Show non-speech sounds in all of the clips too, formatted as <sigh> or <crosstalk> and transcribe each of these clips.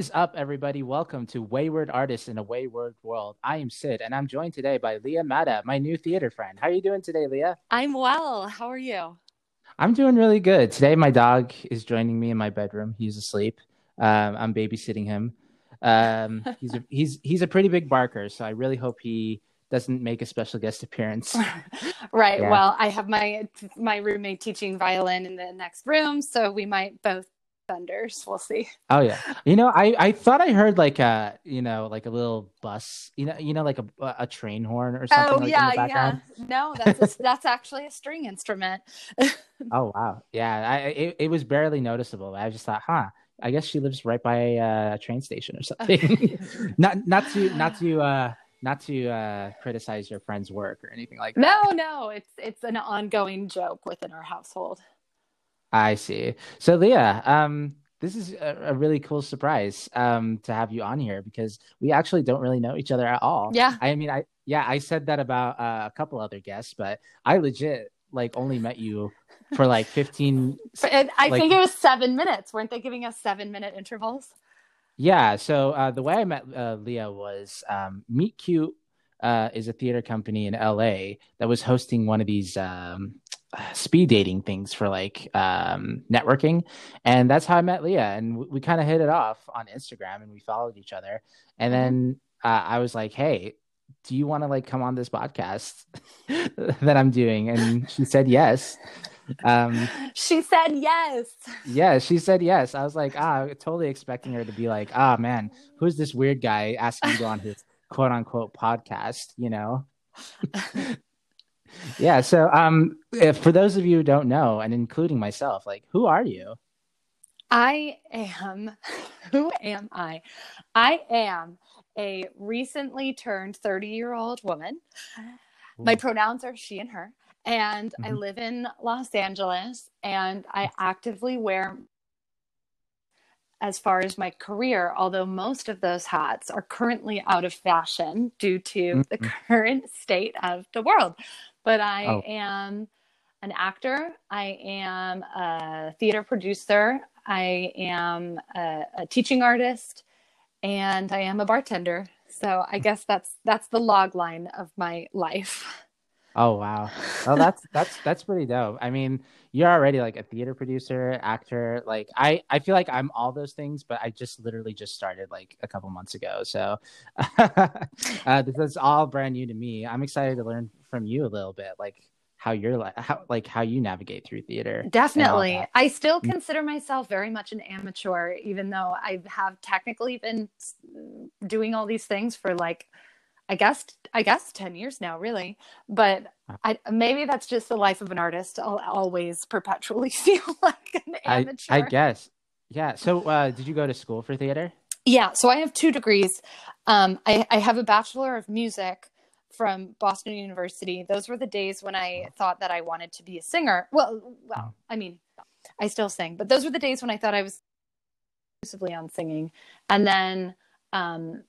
What is up, everybody? Welcome to Wayward Artists in a Wayward World. I am Sid, and I'm joined today by Lea Madda, my new theater friend. How are you doing today, Lea? I'm well. How are you? I'm doing really good. Today, my dog is joining me in my bedroom. He's asleep. Um, I'm babysitting him. Um, <laughs> he's a, he's he's a pretty big barker, so I really hope he doesn't make a special guest appearance. <laughs> right. Yeah. Well, I have my my roommate teaching violin in the next room, so we might both thunders. We'll see. Oh yeah. You know, I I thought I heard like a you know like a little bus. You know, you know like a a train horn or something. Oh like yeah, yeah. No, that's a, <laughs> that's actually a string instrument. <laughs> oh wow. Yeah. I it, it was barely noticeable. I just thought, huh. I guess she lives right by a train station or something. <laughs> not not to not to uh not to uh, criticize your friend's work or anything like that. No, no, it's it's an ongoing joke within our household. I see. So Lea, um, this is a, a, really cool surprise um, to have you on here because we actually don't really know each other at all. Yeah. I mean, I yeah, I said that about uh, a couple other guests, but I legit like only met you for like 15 and i like, think it was seven minutes weren't they giving us seven minute intervals yeah so uh, the way i met uh, lea was um, meet cute uh, is a theater company in la that was hosting one of these um, speed dating things for like um, networking and that's how i met lea and we, we kind of hit it off on instagram and we followed each other and mm-hmm. then uh, i was like hey do you want to like come on this podcast <laughs> that i'm doing? And she said yes. Um she said yes. Yeah she said yes. I was like ah totally expecting her to be like ah man who's this weird guy asking to go on his quote unquote podcast? You know <laughs> yeah so um if, for those of you who don't know and including myself like who are you? I am <laughs> who am i? I am a recently turned 30 year old woman. My pronouns are she and her and mm-hmm. i live in los angeles and i actively wear as far as my career, although most of those hats are currently out of fashion due to mm-hmm. the current state of the world but I oh. am an actor. I am a theater producer. I am a, a, teaching artist, and I am a bartender. So I guess that's that's the log line of my life. Oh wow! Oh, <laughs> that's that's that's pretty dope. I mean, you're already like a theater producer, actor. Like I, I feel like I'm all those things, but I just literally just started like a couple months ago. So <laughs> uh, this is all brand new to me. I'm excited to learn from you a little bit, like how you're like how like how you navigate through theater. Definitely, I still mm. consider myself very much an amateur, even though I have technically been doing all these things for like I guess I guess 10 years now really. But I maybe that's just the life of an artist. I'll always perpetually <laughs> feel like an amateur I, I guess. Yeah. So uh, did you go to school for theater? Yeah. So I have two degrees. Um, I, I have a bachelor of music from Boston University. Those were the days when I thought that I wanted to be a singer. Well well I mean I still sing but those were the days when I thought I was exclusively on singing. And then um,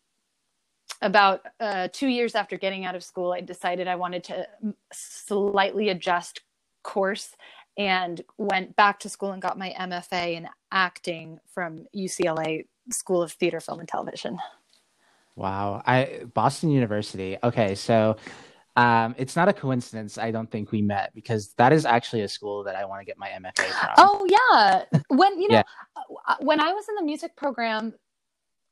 about uh, two years after getting out of school, I decided I wanted to slightly adjust course and went back to school and got my MFA in acting from UCLA School of Theater, Film, and Television. Wow, I Boston University. Okay, so um, it's not a coincidence. I don't think we met because that is actually a school that I want to get my MFA from. Oh yeah, when you know, yeah. Uh, when I was in the music program,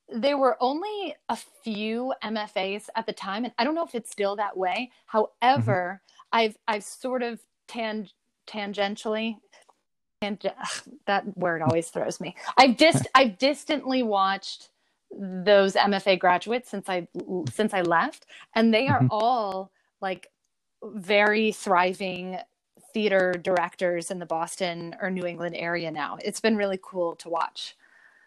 there were only a few MFAs at the time, and I don't know if it's still that way. However, mm-hmm. I've I've sort of tan- tangentially, and that word always throws me. I've just <laughs> I've distantly watched those MFA graduates since I since I left, and they are mm-hmm. all like very thriving theater directors in the Boston or New England area now. It's been really cool to watch.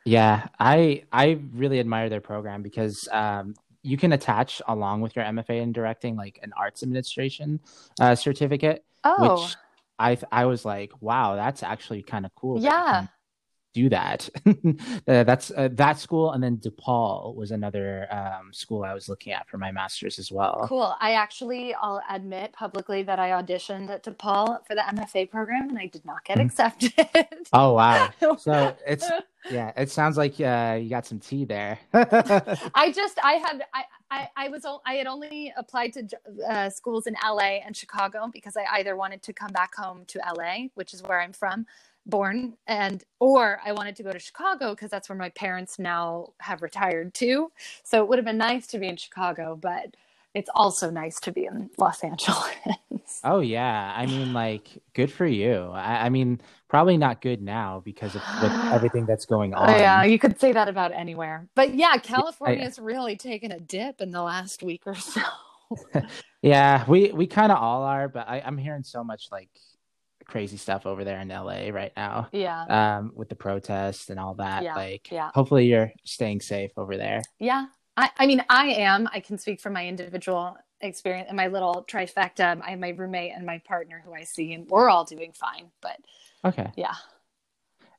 Yeah, I I really admire their program because um, you can attach along with your MFA in directing like an arts administration uh, certificate. Oh. Which I I was like, wow, that's actually kind of cool. Yeah. Do that. <laughs> uh, that's uh, that school, and then DePaul was another um, school I was looking at for my master's as well. Cool. I actually, I'll admit publicly that I auditioned at DePaul for the MFA program, and I did not get mm-hmm. accepted. oh wow! <laughs> So it's yeah, it sounds like uh, you got some tea there. <laughs> I just, I had, I, I, I was, I had only applied to uh, schools in LA and Chicago because I either wanted to come back home to LA, which is where I'm from, born and or I wanted to go to Chicago because that's where my parents now have retired to So it would have been nice to be in Chicago, but it's also nice to be in Los Angeles. oh yeah, I mean, like, good for you. I, I mean, probably not good now because of with <gasps> everything that's going oh, on. yeah, you could say that about anywhere. But yeah, California's I, really taken a dip in the last week or so. <laughs> yeah, we we kind of all are, but I, I'm hearing so much like crazy stuff over there in LA right now. Yeah. Um, with the protests and all that. Yeah. Like, yeah. hopefully you're staying safe over there. Yeah. I, I mean, I am. I can speak from my individual experience and my little trifecta. I have my roommate and my partner who I see, and we're all doing fine. But okay. Yeah.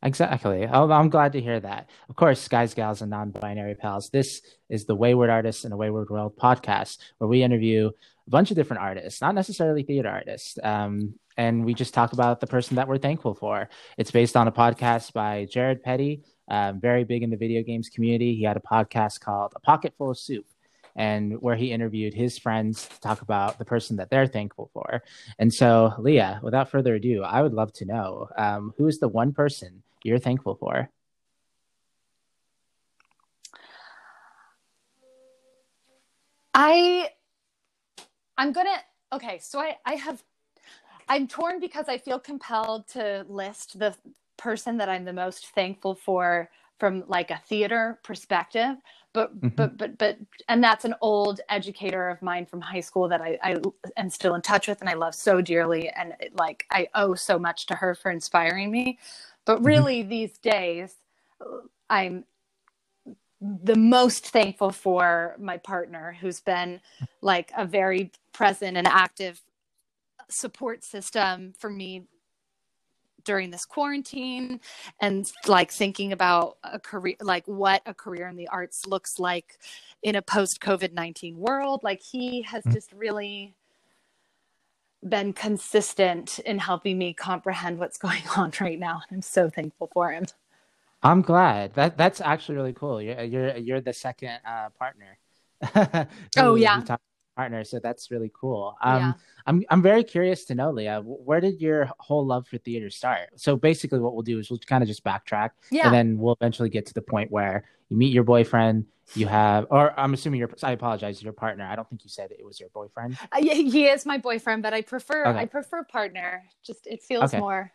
Exactly. I'm glad to hear that. Of course, guys, gals, and non binary pals, this is the Wayward Artists and a Wayward World podcast where we interview a bunch of different artists, not necessarily theater artists. Um, and we just talk about the person that we're thankful for. It's based on a podcast by Jared Petty, um, very big in the video games community. He had a podcast called A Pocket Full of Soup, and where he interviewed his friends to talk about the person that they're thankful for. And so, Lea, without further ado, I would love to know um, who is the one person you're thankful for? I I'm gonna okay, so I I have I'm torn because I feel compelled to list the person that I'm the most thankful for from like a theater perspective but mm-hmm. but but but and that's an old educator of mine from high school that I, I am still in touch with and I love so dearly and like I owe so much to her for inspiring me but mm-hmm. really mm-hmm. these days I'm the most thankful for my partner who's been like a very present and active support system for me during this quarantine and like thinking about a career like what a career in the arts looks like in a post covid-19 world like he has mm-hmm. just really been consistent in helping me comprehend what's <laughs> going on right now And i'm so thankful for him i'm glad that that's actually really cool you're you're, you're the second uh, partner <laughs> oh yeah partner. So that's really cool. Um, yeah. I'm I'm very curious to know, Lea, where did your whole love for theater start? So basically, what we'll do is we'll kind of just backtrack, yeah. and then we'll eventually get to the point where you meet your boyfriend. You have, or I'm assuming your. I apologize, your partner. I don't think you said it was your boyfriend. Uh, yeah, he is my boyfriend, but I prefer okay. I prefer partner. Just it feels okay. more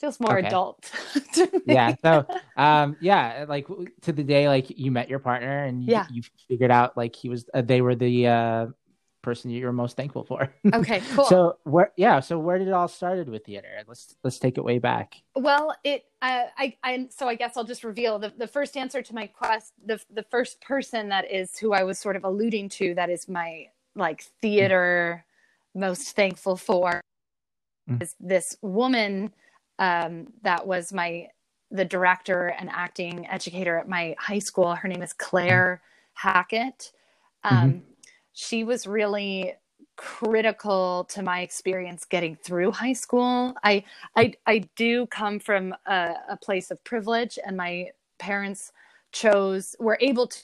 feels more okay. adult <laughs> yeah so um yeah like to the day like you met your partner and you, yeah. you figured out like he was uh, they were the uh person you're most thankful for. Okay, <laughs> cool. so where yeah, so where did it all started with theater? Let's let's take it way back. Well, it uh, I I so I guess I'll just reveal the the first answer to my quest the the first person that is who I was sort of alluding to that is my like theater mm. most thankful for mm. is this woman um, that was my the director and acting educator at my high school. Her name is Claire. Hackett. Um, mm-hmm she was really critical to my experience getting through high school. I I, I do come from a, a place of privilege, and my parents chose were able to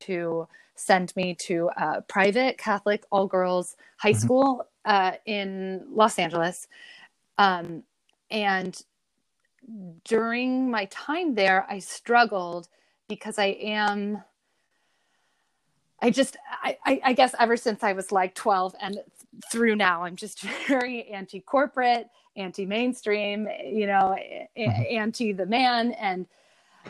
to send me to a private Catholic all girls high mm-hmm. school uh, in Los Angeles, um, and during my time there, I struggled because I am I just, I, I, guess ever since I was like 12 and through now, I'm just <laughs> very anti corporate, anti mainstream, you know, mm-hmm. anti the man. And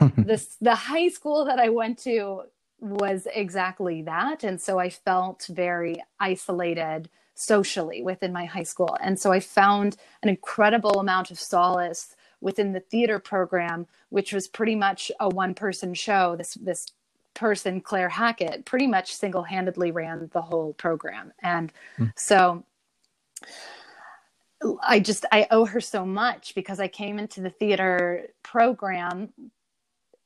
<laughs> this, the high school that I went to was exactly that. And so I felt very isolated socially within my high school. And so I found an incredible amount of solace within the theater program, which was pretty much a one person show. This, this person, Claire Hackett, pretty much single handedly ran the whole program. And mm. so I just I owe her so much because I came into the theater program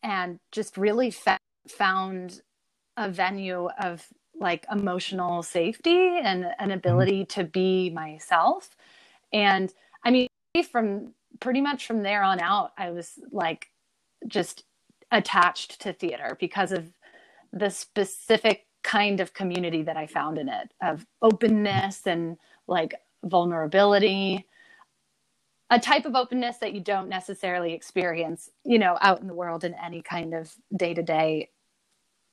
and just really fa- found a venue of like emotional safety and an mm-hmm. ability to be myself. And I mean, from pretty much from there on out, I was like just attached to theater because of the specific kind of community that I found in it of openness and like vulnerability a type of openness that you don't necessarily experience you know out in the world in any kind of day-to-day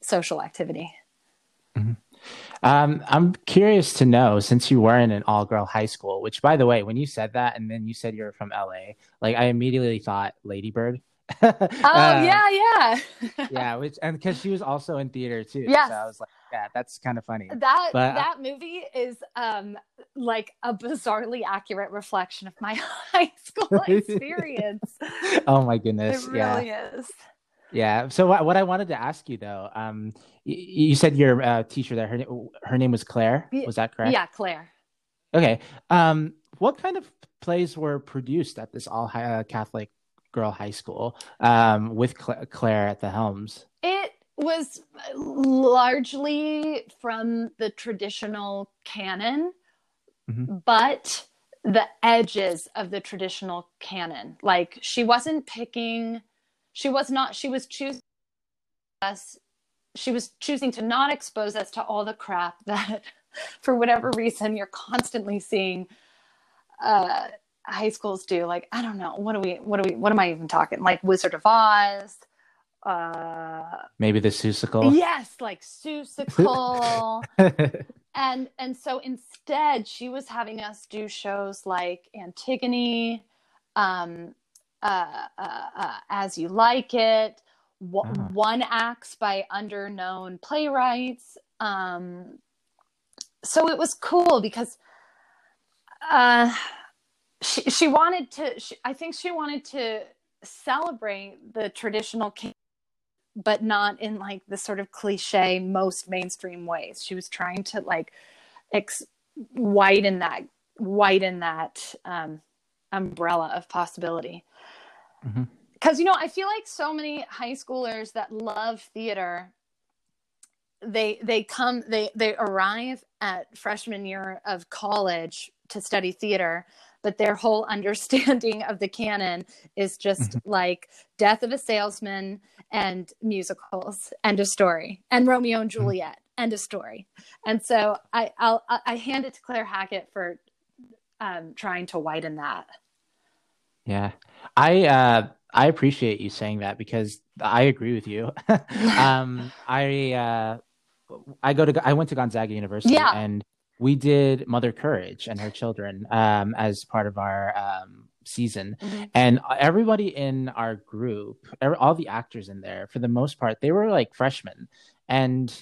social activity mm-hmm. um, i'm curious to know since you were in an all-girl high school which by the way when you said that and then you said you're from la like i immediately thought Lady Bird <laughs> oh uh, yeah yeah. <laughs> yeah which and because she was also in theater too yeah so i was like yeah that's kind of funny. That but, uh, that movie is um like a bizarrely accurate reflection of my <laughs> high school experience. Oh my goodness it really yeah. is yeah so what, what i wanted to ask you though um you, you said your uh, teacher there her, her name was claire was that correct yeah claire okay um what kind of plays were produced at this all uh, catholic girl high school um, with Cl- Claire at the helms? It was largely from the traditional canon, mm-hmm. but the edges of the traditional canon. Like she wasn't picking, she was not, she was choosing us, she was choosing to not expose us to all the crap that, <laughs> for whatever reason, you're constantly seeing. Uh, high schools do like i don't know what do we what do we what am i even talking like wizard of oz uh maybe the Seussical. yes like Seussical. <laughs> and and so instead she was having us do shows like antigone um uh, uh, uh as you like it. W- oh. one acts by underknown playwrights. Um so it was cool because uh she she wanted to she, i think she wanted to celebrate the traditional king but not in like the sort of cliche most mainstream ways. She was trying to like ex- widen that widen that um, umbrella of possibility because mm-hmm. you know i feel like so many high schoolers that love theater they they come they they arrive at freshman year of college to study theater but their whole <laughs> understanding of the canon is just mm-hmm. like death of a salesman and musicals and a story and romeo and mm-hmm. juliet mm-hmm. and a story and so i I'll, i hand it to claire hackett for um, trying to widen that yeah i uh i appreciate you saying that because i agree with you <laughs> um i uh I go to I went to Gonzaga University yeah. and we did Mother Courage and her children um, as part of our um, season. Mm-hmm. And everybody in our group, every, all the actors in there, for the most part, they were like freshmen. And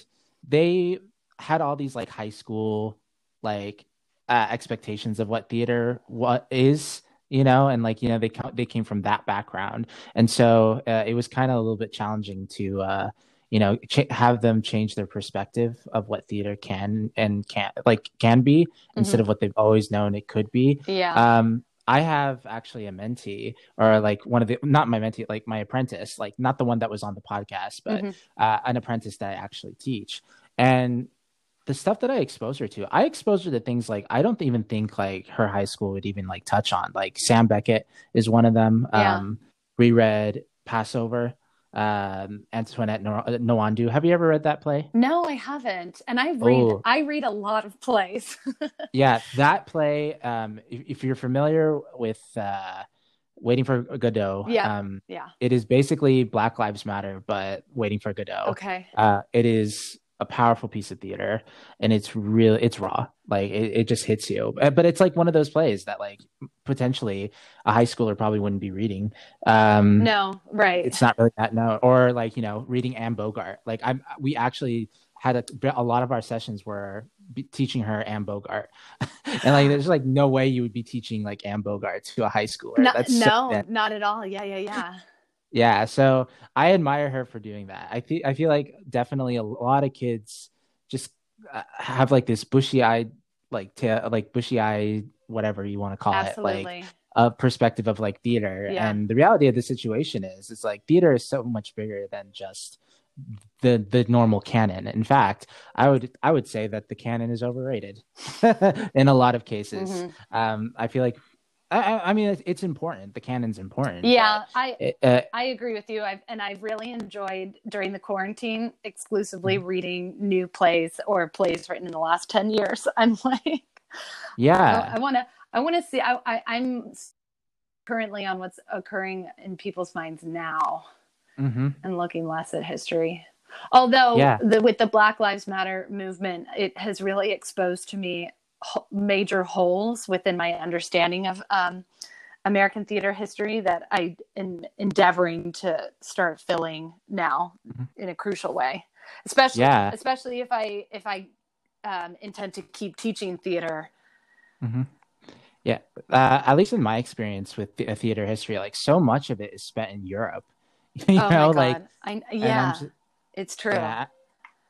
they had all these like high school like uh, expectations of what theater what is you know and like you know they they came from that background and so uh, it was kind of a little bit challenging to uh you know ch- have them change their perspective of what theater can and can like can be mm-hmm. instead of what they've always known it could be yeah um I have actually a mentee or like one of the not my mentee like my apprentice like not the one that was on the podcast but mm-hmm. uh, an apprentice that I actually teach and the stuff that I expose her to I expose her to things like I don't even think like her high school would even like touch on like Sam Beckett is one of them yeah. um reread Pass Over um, Antoinette Nwandu. Have you ever read that play? No, I haven't. And I read oh. I read a lot of plays. <laughs> yeah, that play. Um, if, if, you're familiar with uh, Waiting for Godot, yeah, um, yeah, it is basically Black Lives Matter, but Waiting for Godot. Okay. Uh, it is a powerful piece of theater and it's real it's raw. Like it, it just hits you. Uh, but it's like one of those plays that like potentially a high schooler probably wouldn't be reading. Um no right. it's not really that no. Or like you know reading anne bogart. Like i'm we actually had a, a lot of our sessions were teaching her Anne Bogart, <laughs> and like there's like no way you would be teaching like Anne Bogart to a high schooler. No, no, so not at all. Yeah, yeah, yeah yeah so i admire her for doing that i feel i feel like definitely a lot of kids just uh, have like this bushy eyed like to like bushy eye, whatever you want to call Absolutely. it, like a perspective of like theater. Yeah. And the reality of the situation is, it's like theater is so much bigger than just the the normal canon. In fact, I would I would say that the canon is overrated <laughs> in a lot of cases. Mhm. Um, I feel like I, I- mean it's, important. The canon's important. Yeah, I it- uh, I agree with you. I've and I've really enjoyed during the quarantine exclusively reading new plays or plays written in the last ten years. <laughs> I'm like, yeah. I want to I want to see. I, I I'm currently on what's occurring in people's minds now hmm and looking less at history. Although Yeah. the, with the Black Lives Matter movement, it has really exposed to me major holes within my understanding of um, American theater history that I am endeavoring to start filling now Mhm. in a crucial way. Especially, Yeah. especially if I if I um, intend to keep teaching theater. hmm Yeah, uh, at least in my experience with the- theater history, like so much of it is spent in Europe. <laughs> you oh know, like! I, yeah, just- it's true. yeah,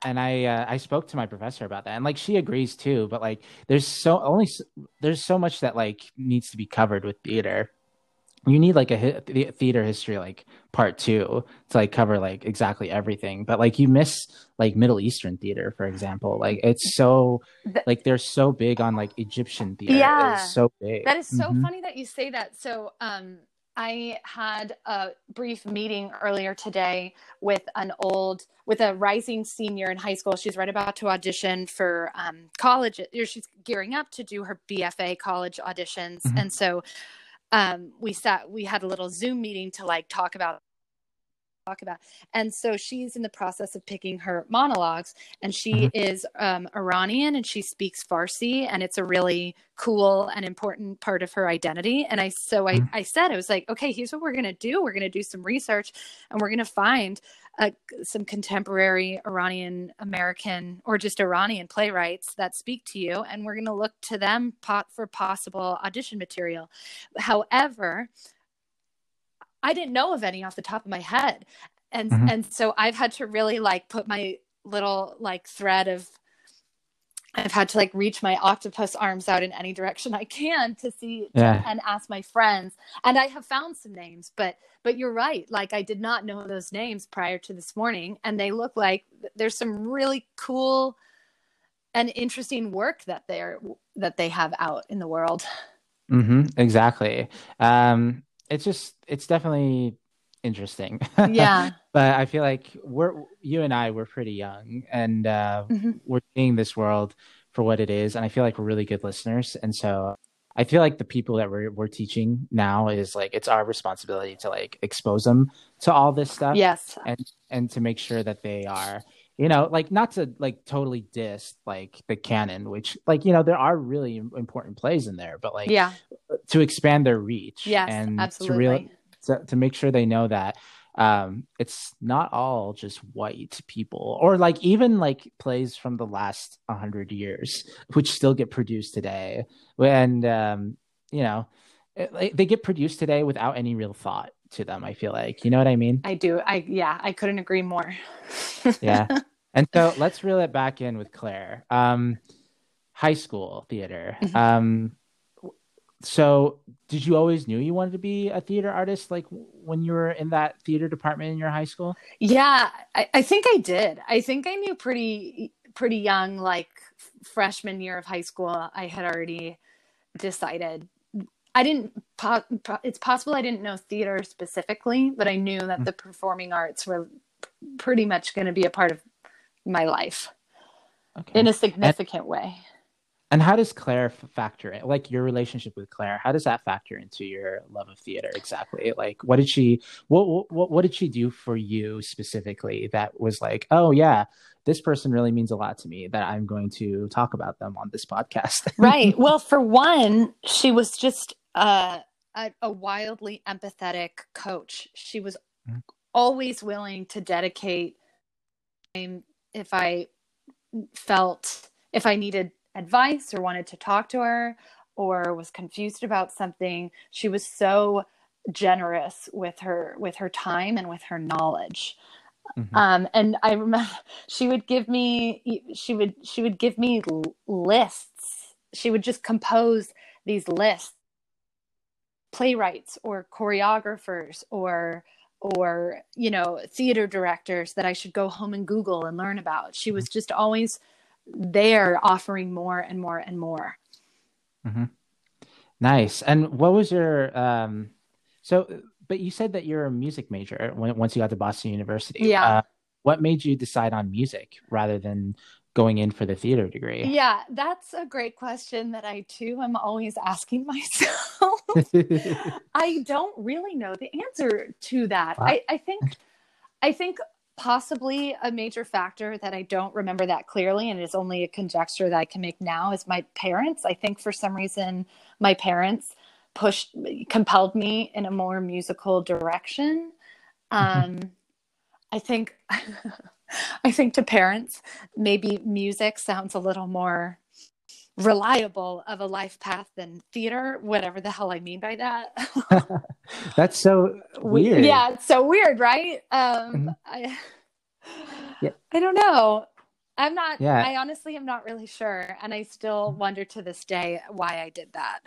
and I uh, I spoke to my professor about that, and like she agrees too. But like, there's so only there's so much that like needs to be covered with theater. You need like a hi- theater history like part two to like cover like exactly everything. But like you miss like Middle Eastern theater, for example. Like it's so like they're so big on like Egyptian theater. Yeah. it's so big. That is so Mhm. funny that you say that. So, um, I had a brief meeting earlier today with an old, with a rising senior in high school. She's right about to audition for um, college. Or she's gearing up to do her BFA college auditions, Mhm. and so um, we sat. We had a little Zoom meeting to like talk about talk about. And so she's in the process of picking her monologues, and she Mhm. is um, Iranian and she speaks Farsi, and it's a really cool and important part of her identity. And I so I, Mhm. I said I was like, okay, here's what we're gonna do. We're gonna do some research, and we're gonna find uh, some contemporary Iranian American or just Iranian playwrights that speak to you, and we're gonna look to them pot for possible audition material. However, I didn't know of any off the top of my head. And Mhm. and so I've had to really like put my little like thread of I've had to like reach my octopus arms out in any direction I can to see Yeah. and ask my friends. And I have found some names, but but you're right. Like I did not know those names prior to this morning and they look like there's some really cool and interesting work that they're that they have out in the world. hmm exactly. Um, it's just it's definitely interesting. Yeah. <laughs> but I feel like we're you and I we're pretty young, and uh, Mhm. we're seeing this world for what it is, and I feel like we're really good listeners, and so. I feel like the people that we're we're teaching now is like it's our responsibility to like expose them to all this stuff Yes. and and to make sure that they are you know like not to like totally diss like the canon which like you know there are really important plays in there but like Yeah. to expand their reach Yes. and to really to, to make sure they know that um it's not all just white people or like even like plays from the last 100 years which still get produced today and um you know it- like, they get produced today without any real thought to them i feel like you know what i mean I do. I yeah, I couldn't agree more. <laughs> yeah <laughs> and so let's reel it back in with claire um high school theater Mhm. um so did you always knew you wanted to be a theater artist like when you were in that theater department in your high school yeah, I, I think I did. I think I knew pretty pretty young, like freshman year of high school. I had already decided. I didn't. Po- po- it's possible I didn't know theater specifically, but I knew that Mm. the performing arts were pretty much going to be a part of my life okay in a significant way. and how does claire f- factor in like your relationship with claire how does that factor into your love of theater exactly like what did she what what, what did she do for you specifically that was like oh yeah this person really means a lot to me that i'm going to talk about them on this podcast right. Well, for one, she was just uh, a, a wildly empathetic coach. She was Mhm. always willing to dedicate time if I felt if I needed advice or wanted to talk to her or was confused about something. She was so generous with her with her time and with her knowledge. Mhm. Um, and I remember <laughs> she would give me she would she would give me lists she would just compose these lists playwrights or choreographers or or you know theater directors that I should go home and Google and learn about. She was just always there, offering more and more and more. Mm-hmm. Nice. And what was your um? So, but you said that you're a music major when once you got to Boston University. Yeah. Uh, what made you decide on music rather than going in for the theater degree? Yeah, that's a great question that I too am always asking <laughs> myself. <laughs> I don't really know the answer to that. Wow. I, I think I think possibly a major factor that I don't remember that clearly and it's only a conjecture that I can make now is my parents. I think for some reason my parents pushed compelled me in a more musical direction. Mm-hmm. Um I think <laughs> I think to parents, maybe music sounds a little more reliable of a life path than theater, whatever the hell I mean by that. <laughs> That's so <laughs> weird. Yeah, it's so weird, right? Um mm-hmm. I yeah. I don't know. I'm not yeah. I honestly am not really sure and I still wonder to this day why I did that.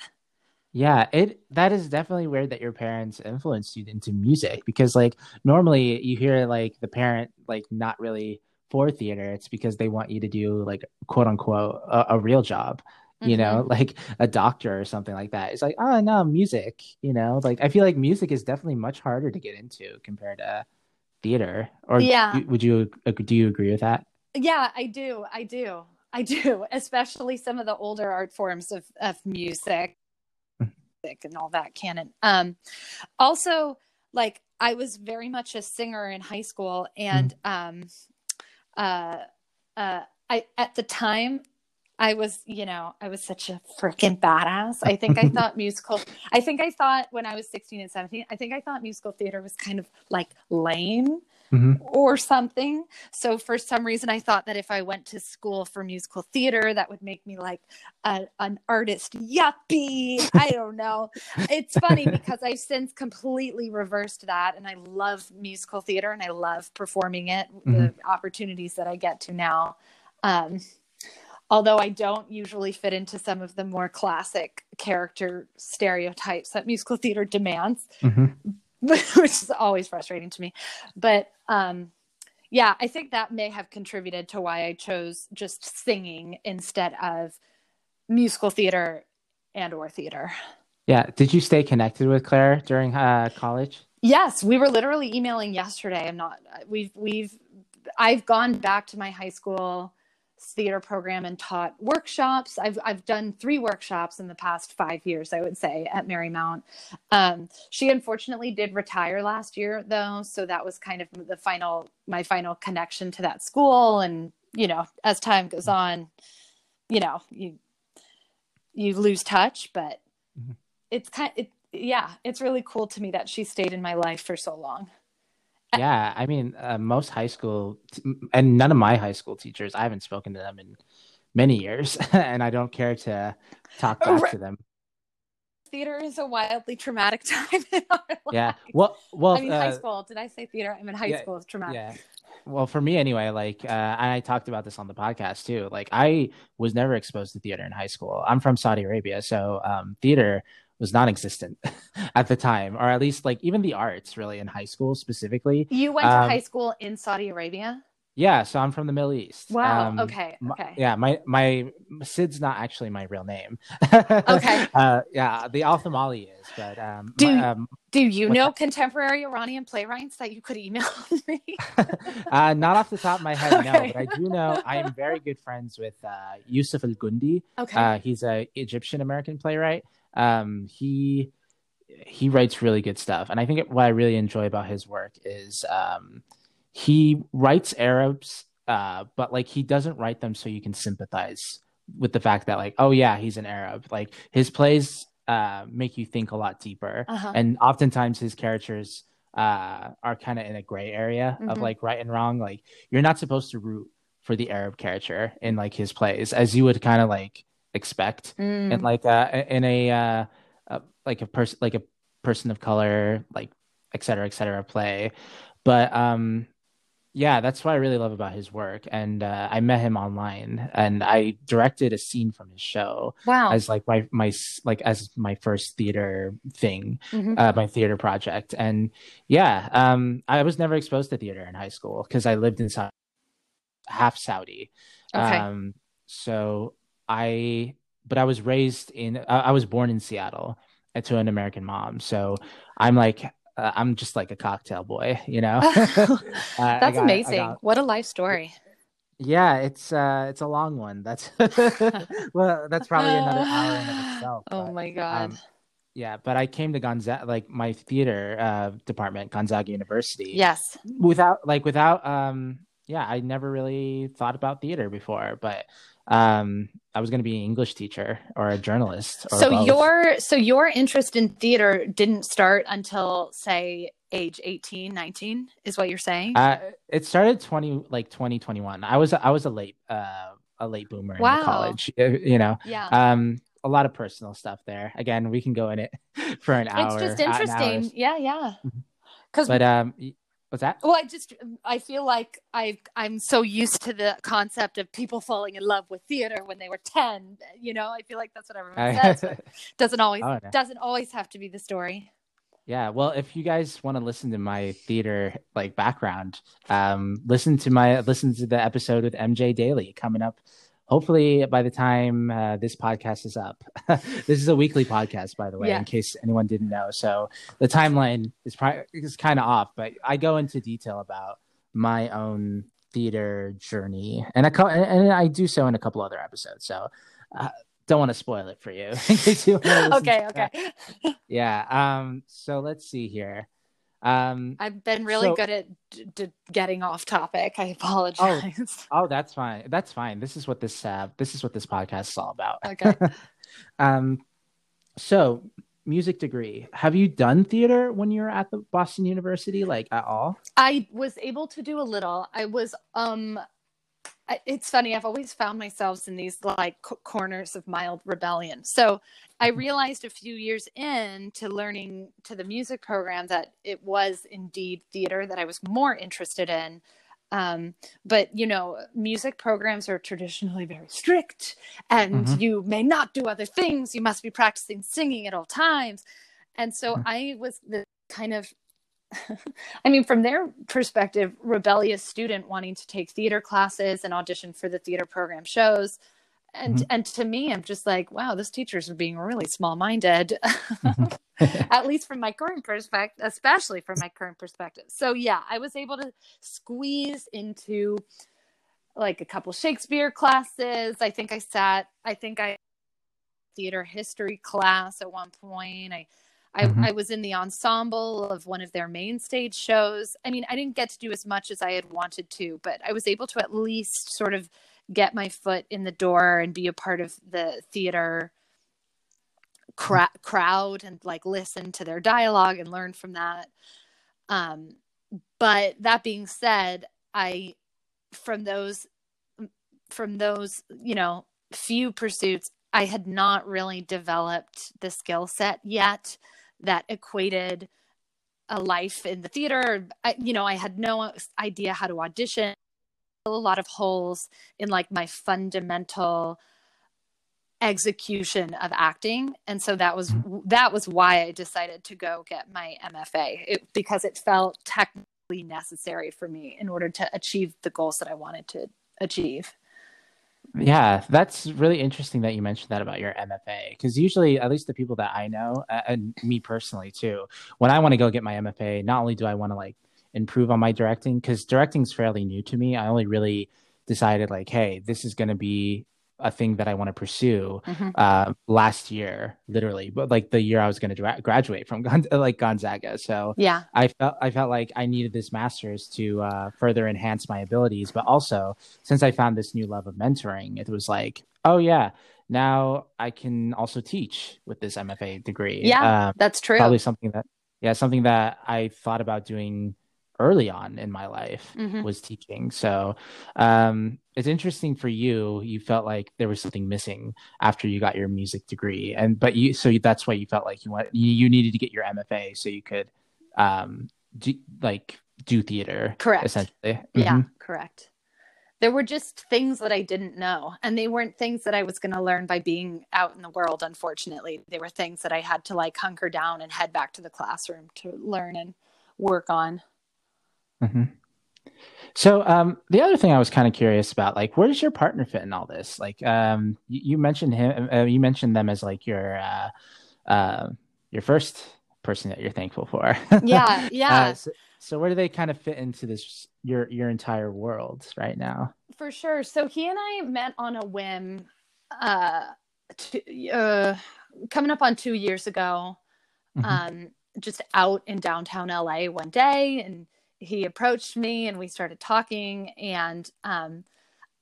Yeah, it that is definitely weird that your parents influenced you into music because like normally you hear like the parent like not really for theater. It's because they want you to do like quote unquote a, a real job you mm-hmm. know like a doctor or something like that. It's like oh no music you know? Like i feel like music is definitely much harder to get into compared to theater. Or yeah. would you do you agree with that? Yeah i do. I do. I do. <laughs> Especially some of the older art forms of, of music and all that canon. Um, also, like I was very much a singer in high school, and mm. um, uh, uh, I at the time I was, you know, I was such a freaking badass. I think I <laughs> thought musical, I think I thought when I was 16 and 17, I think I thought musical theater was kind of like lame mm-hmm. or something. So for some reason, I thought that if I went to school for musical theater, that would make me like a, an artist yuppie. I <laughs> don't know. It's funny because I've since completely reversed that, and I love musical theater and I love performing it. Mm-hmm. The opportunities that I get to now. Um, although I don't usually fit into some of the more classic character stereotypes that musical theater demands. Mm-hmm. <laughs> which is always frustrating to me. But um, yeah, I think that may have contributed to why I chose just singing instead of musical theater and or theater. Yeah. Did you stay connected with Claire during uh, college? Yes, we were literally emailing yesterday. I'm not. We've we've. I've gone back to my high school theater program and taught workshops. I've I've done three workshops in the past five years, I would say, at Marymount. Um, she unfortunately did retire last year, though, so that was kind of the final my final connection to that school. And you know, as time goes on, you know, you you lose touch, but mm-hmm. it's kind it yeah, it's really cool to me that she stayed in my life for so long yeah i mean uh, most high school and none of my high school teachers i haven't spoken to them in many years <laughs> and i don't care to talk back right. to them. Theater is a wildly traumatic <laughs> time in our life. yeah well well i mean uh, high school did i say theater? I'm in high yeah, school it's traumatic. yeah. Well for me anyway like uh, i talked about this on the podcast too like i was never exposed to theater in high school. I'm from saudi arabia so um, theater was non-existent <laughs> at the time or at least like even the arts really in high school specifically. You went um, to high school in saudi arabia? Yeah so i'm from the middle east. Wow um, okay okay. yeah my my sid's not actually my real name. <laughs> Okay. Uh, yeah the al is but um do, my, um, do you know that? contemporary iranian playwrights that you could email <laughs> me? Uh, not off the top of my head okay. no but i do know i am very good friends with uh, Yussef El Guindi. Okay. Uh, he's a egyptian american playwright um, he he writes really good stuff, and I think what I really enjoy about his work is um, he writes Arabs, uh, but like he doesn't write them so you can sympathize with the fact that like oh yeah he's an Arab. Like his plays uh, make you think a lot deeper, uh-huh. and oftentimes his characters uh, are kind of in a gray area mm-hmm. of like right and wrong. Like you're not supposed to root for the Arab character in like his plays, as you would kind of like expect mm. and like uh in a uh, uh like a person like a person of color like et cetera et cetera play but um yeah, that's what I really love about his work. And uh, I met him online, and I directed a scene from his show. Wow. As like my my like as my first theater thing, Mhm. uh, my theater project. And yeah, um, I was never exposed to theater in high school because I lived in Saudi, half Saudi. Okay. Um, so I, but I was raised in, I, I was born in Seattle to an American mom. So I'm like, uh, I'm just like a cocktail boy, you know? <laughs> <laughs> Uh, That's got- amazing. got- what a life story. yeah, it's uh, it's a long one. That's <laughs> well, that's probably another hour in of itself. Oh but, my god. um, yeah, but I came to Gonzaga, like my theater uh, department, Gonzaga University. yes. without like without um yeah i never really thought about theater before but um i was going to be an english teacher or a journalist or So both. your so your interest in theater didn't start until say age 18, 19 is what you're saying? uh, it started 20 like 2021 i was i was a late uh a late boomer in Wow. the college <laughs> you know yeah. um a lot of personal stuff there again we can go in it <laughs> for an hour it's just interesting. Yeah, yeah. Mhm. Cuz but um what's that well, I just I feel like I I'm so used to the concept of people falling in love with theater when they were 10, you know? I feel like that's what everyone says. but <laughs> doesn't always Oh, no. doesn't always have to be the story. Yeah, well, if you guys want to listen to my theater like background, um, listen to my listen to the episode with MJ Daly coming up. Hopefully, by the time uh, this podcast is up, <laughs> this is a weekly podcast, by the way, Yeah. in case anyone didn't know. So the timeline is probably is kind of off, but I go into detail about my own theater journey, and I co- and I do so in a couple other episodes. So uh, don't want to spoil it for you. <laughs> you <laughs> okay, that. okay. Yeah. Um. So let's see here. Um. I've been really So- good at d- d- getting off topic. I apologize. <laughs> Oh, that's fine. That's fine. This is what this uh this is what this podcast is all about. Okay. <laughs> Um. So, music degree. Have you done theater when you were at the Boston University, like at all? I was able to do a little. I was um it's funny I've always found myself in these like c- corners of mild rebellion. So I realized a few years in to learning to the music program that it was indeed theater that I was more interested in. Um, but you know, music programs are traditionally very strict, and Mhm. you may not do other things. You must be practicing singing at all times. And so Mhm. I was the kind of <laughs> I mean, from their perspective, rebellious student wanting to take theater classes and audition for the theater program shows. And Mhm. and to me, I'm just like, wow, this teacher's are being really small minded. <laughs> <laughs> At least from my current perspective, especially from my current perspective. So yeah, I was able to squeeze into like a couple Shakespeare classes. I think I sat, I think I theater history class at one point. I I, Mhm. I was in the ensemble of one of their main stage shows. I mean, I didn't get to do as much as I had wanted to, but I was able to at least sort of get my foot in the door and be a part of the theater cra- crowd and like listen to their dialogue and learn from that. Um, but that being said, I from those from those you know few pursuits, I had not really developed the skill set yet that equated a life in the theater. I, you know, I had no idea how to audition. A lot of holes in like my fundamental execution of acting and so that was mm-hmm. that was why i decided to go get my mfa it, because it felt technically necessary for me in order to achieve the goals that i wanted to achieve Yeah, that's really interesting that you mentioned that about your MFA because usually, at least the people that I know, and me personally too, when I want to go get my MFA, not only do I want to like improve on my directing because directing is fairly new to me. I only really decided like, hey, this is going to be a thing that I want to pursue Mhm. uh, last year, literally, but like the year I was going to dra- graduate from Gon- <laughs> like Gonzaga. So yeah I felt I felt like I needed this master's to uh, further enhance my abilities, but also since I found this new love of mentoring, it was like, oh yeah, now I can also teach with this MFA degree. Yeah, um, that's true probably something that yeah, something that I thought about doing early on in my life Mhm. was teaching. So um, it's interesting for you. You felt like there was something missing after you got your music degree, and but you so that's why you felt like you want you, you needed to get your MFA so you could um do, like do theater. Correct. Essentially. Yeah, Mhm. correct. There were just things that I didn't know, and they weren't things that I was going to learn by being out in the world. Unfortunately, they were things that I had to like hunker down and head back to the classroom to learn and work on. Mhm. So um, the other thing I was kind of curious about, like, where does your partner fit in all this? Like, um, you, you mentioned him, uh, you mentioned them as like your uh, uh, your first person that you're thankful for. Yeah, <laughs> yeah. Uh, so, so where do they kind of fit into this your your entire world right now? For sure. So he and I met on a whim uh, to, uh coming up on 2 years ago. Mhm. Um just out in downtown LA one day and he approached me and we started talking and um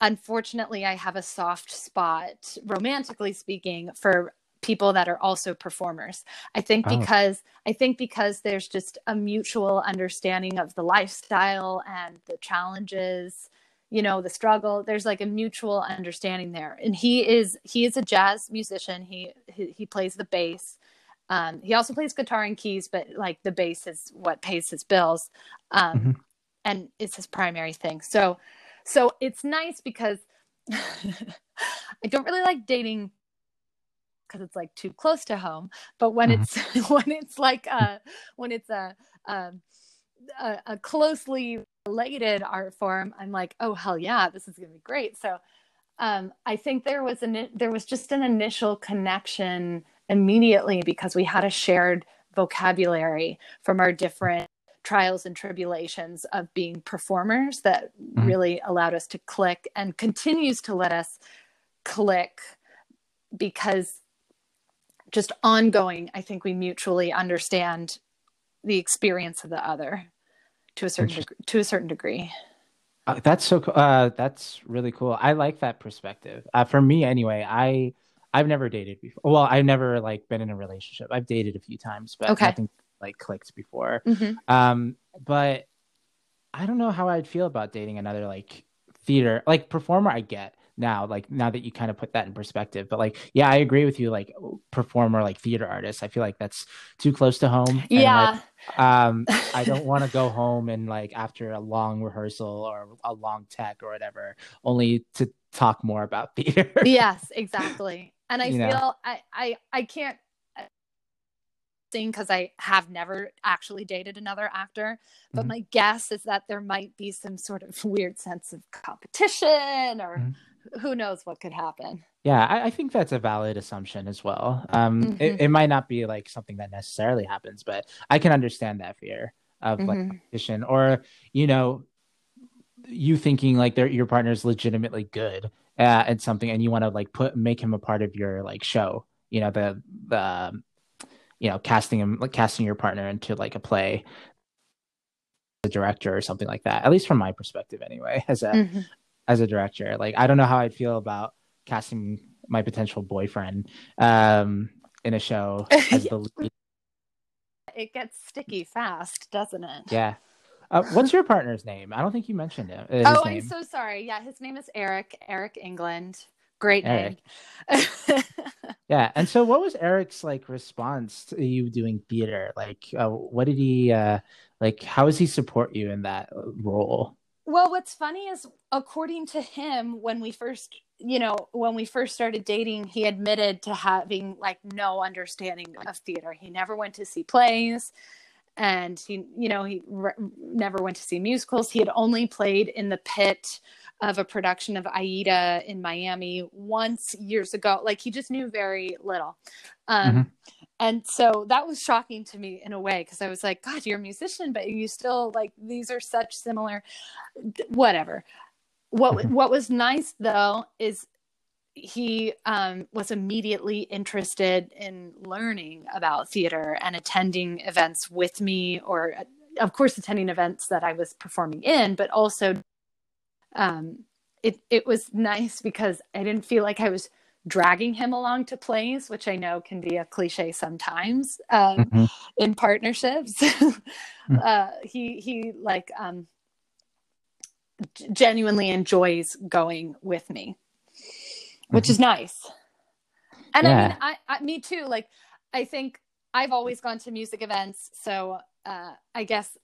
unfortunately I have a soft spot romantically speaking for people that are also performers. I think Oh. because I think because there's just a mutual understanding of the lifestyle and the challenges you know the struggle there's like a mutual understanding there and he is he is a jazz musician he he, he plays the bass um, he also plays guitar and keys but like the bass is what pays his bills um, Mhm. and it's his primary thing so so it's nice because <laughs> i don't really like dating because it's like too close to home but when Mhm. it's <laughs> when it's like uh when it's a um a, a closely related art form i'm like oh hell yeah this is gonna be great so um i think there was an there was just an initial connection immediately because we had a shared vocabulary from our different trials and tribulations of being performers that Mhm. really allowed us to click and continues to let us click because just ongoing i think we mutually understand the experience of the other to a certain degree, to a certain degree Uh, that's so. Uh, that's really cool. I like that perspective. Uh, for me, anyway, I I've never dated before. Well, I've never like been in a relationship. I've dated a few times, but Okay. nothing like clicked before. Mhm. Um, but I don't know how I'd feel about dating another like theater like performer. I get now, like now that you kind of put that in perspective. But like, yeah, I agree with you. Like performer, like theater artist, I feel like that's too close to home. and, yeah like, um, I <laughs> don't want to go home and like after a long rehearsal or a long tech or whatever, only to talk more about <laughs> theater. yes exactly and i You know. feel i i i can't sing because i have never actually dated another actor but Mhm. my guess is that there might be some sort of weird sense of competition or Mhm. who knows what could happen Yeah, I, I think that's a valid assumption as well. Um, Mhm. it, it might not be like something that necessarily happens, but I can understand that fear of like Mhm. competition or you know you thinking like they're, your partner's legitimately good uh, at something and you want to like put make him a part of your like show. You know the the um, you know casting him like casting your partner into like a play, a director or something like that. At least from my perspective, anyway, <laughs> as a Mhm. as a director. Like I don't know how I'd feel about casting my potential boyfriend um in a show <laughs> as the lead. it gets sticky fast doesn't it Yeah. Uh, what's your partner's name? I don't think you mentioned him. uh, His oh name. i'm so sorry yeah his name is eric eric england great Eric. name <laughs> Yeah. And so what was Eric's like response to you doing theater? Like uh, what did he uh like how does he support you in that role? Well, what's funny is, according to him, when we first, you know, when we first started dating, he admitted to having like no understanding of theater. He never went to see plays and he, you know, he re- never went to see musicals. He had only played in the pit of a production of Aida in Miami once years ago. Like he just knew very little. Um, and so that was shocking to me in a way because I was like, God, you're a musician, but you still like these are such similar whatever. What Mhm. what was nice though is he um, was immediately interested in learning about theater and attending events with me, or of course attending events that I was performing in, but also um, it it was nice because I didn't feel like I was dragging him along to plays, which I know can be a cliche sometimes um, Mhm. in partnerships. <laughs> uh, he he like um, genuinely enjoys going with me, which is nice. And I mean, I, I me too. Like I think I've always gone to music events, so uh, I guess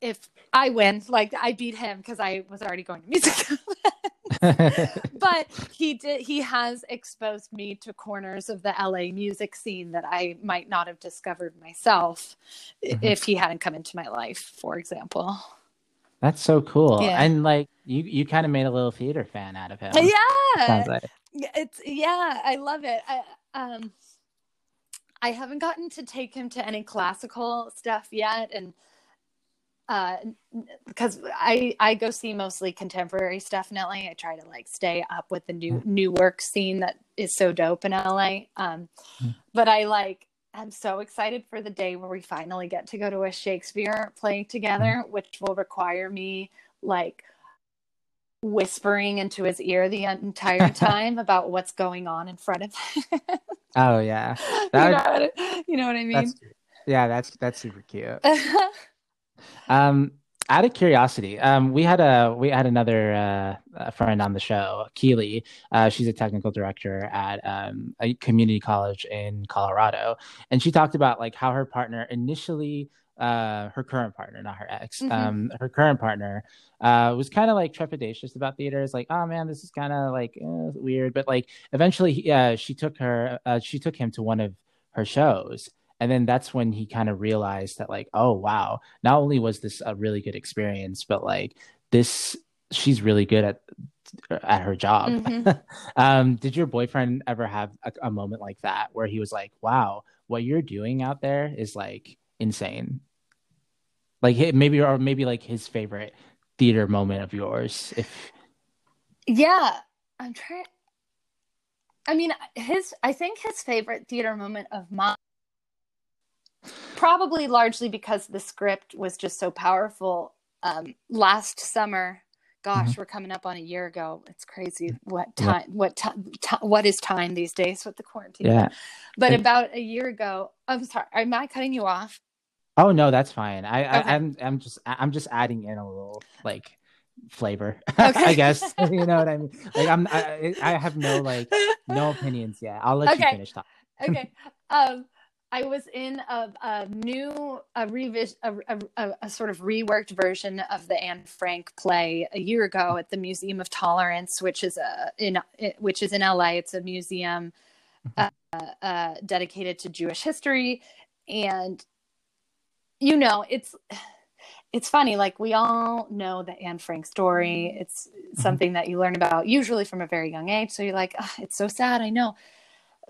if I win, like I beat him because I was already going to music. <laughs> <laughs> but he did he has exposed me to corners of the LA music scene that I might not have discovered myself mm-hmm. if he hadn't come into my life, for example. That's so cool. Yeah. And like you you kind of made a little theater fan out of him. <laughs> Yeah. Like. It's yeah, I love it. I um I haven't gotten to take him to any classical stuff yet and uh because i i go see mostly contemporary stuff in la i try to like stay up with the new mm. new work scene that is so dope in la um mm. but i like i'm so excited for the day where we finally get to go to a shakespeare play together mm. which will require me like whispering into his ear the entire <laughs> time about what's going on in front of him. Oh yeah. <laughs> That you, know what, you know what i mean? That's, yeah that's that's super cute. <laughs> Um, out of curiosity, um, we had a we had another uh, friend on the show, Keely. Uh, she's a technical director at um, a community college in Colorado, and she talked about like how her partner initially, uh, her current partner, not her ex, mm-hmm. um, her current partner, uh, was kind of like trepidatious about theaters, like, oh man, this is kind of like eh, weird, but like eventually, yeah, she took her, uh, she took him to one of her shows and then that's when he kind of realized that like oh wow not only was this a really good experience but like this she's really good at at her job mm-hmm. <laughs> um did your boyfriend ever have a, a moment like that where he was like wow what you're doing out there is like insane like maybe or maybe like his favorite theater moment of yours if yeah i'm trying i mean his i think his favorite theater moment of mine probably largely because the script was just so powerful. Um, last summer, gosh, mm-hmm. we're coming up on a year ago. It's crazy what time, yeah. what time, t- what is time these days with the quarantine. Yeah. But about a year ago, I'm sorry, am I cutting you off? Oh no, that's fine. I, okay. I am I'm, I'm just I'm just adding in a little like flavor, <laughs> okay. I guess. <laughs> you know what I mean? Like I'm I, I have no like no <laughs> opinions yet. I'll let okay. you finish talking. okay. Um I was in a, a new, a revis, a, a, a, sort of reworked version of the Anne Frank play a year ago at the Museum of Tolerance, which is a in which is in LA. It's a museum mm-hmm. uh, uh, dedicated to Jewish history, and you know, it's it's funny. Like we all know the Anne Frank story. It's mm-hmm. something that you learn about usually from a very young age. So you're like, oh, it's so sad. I know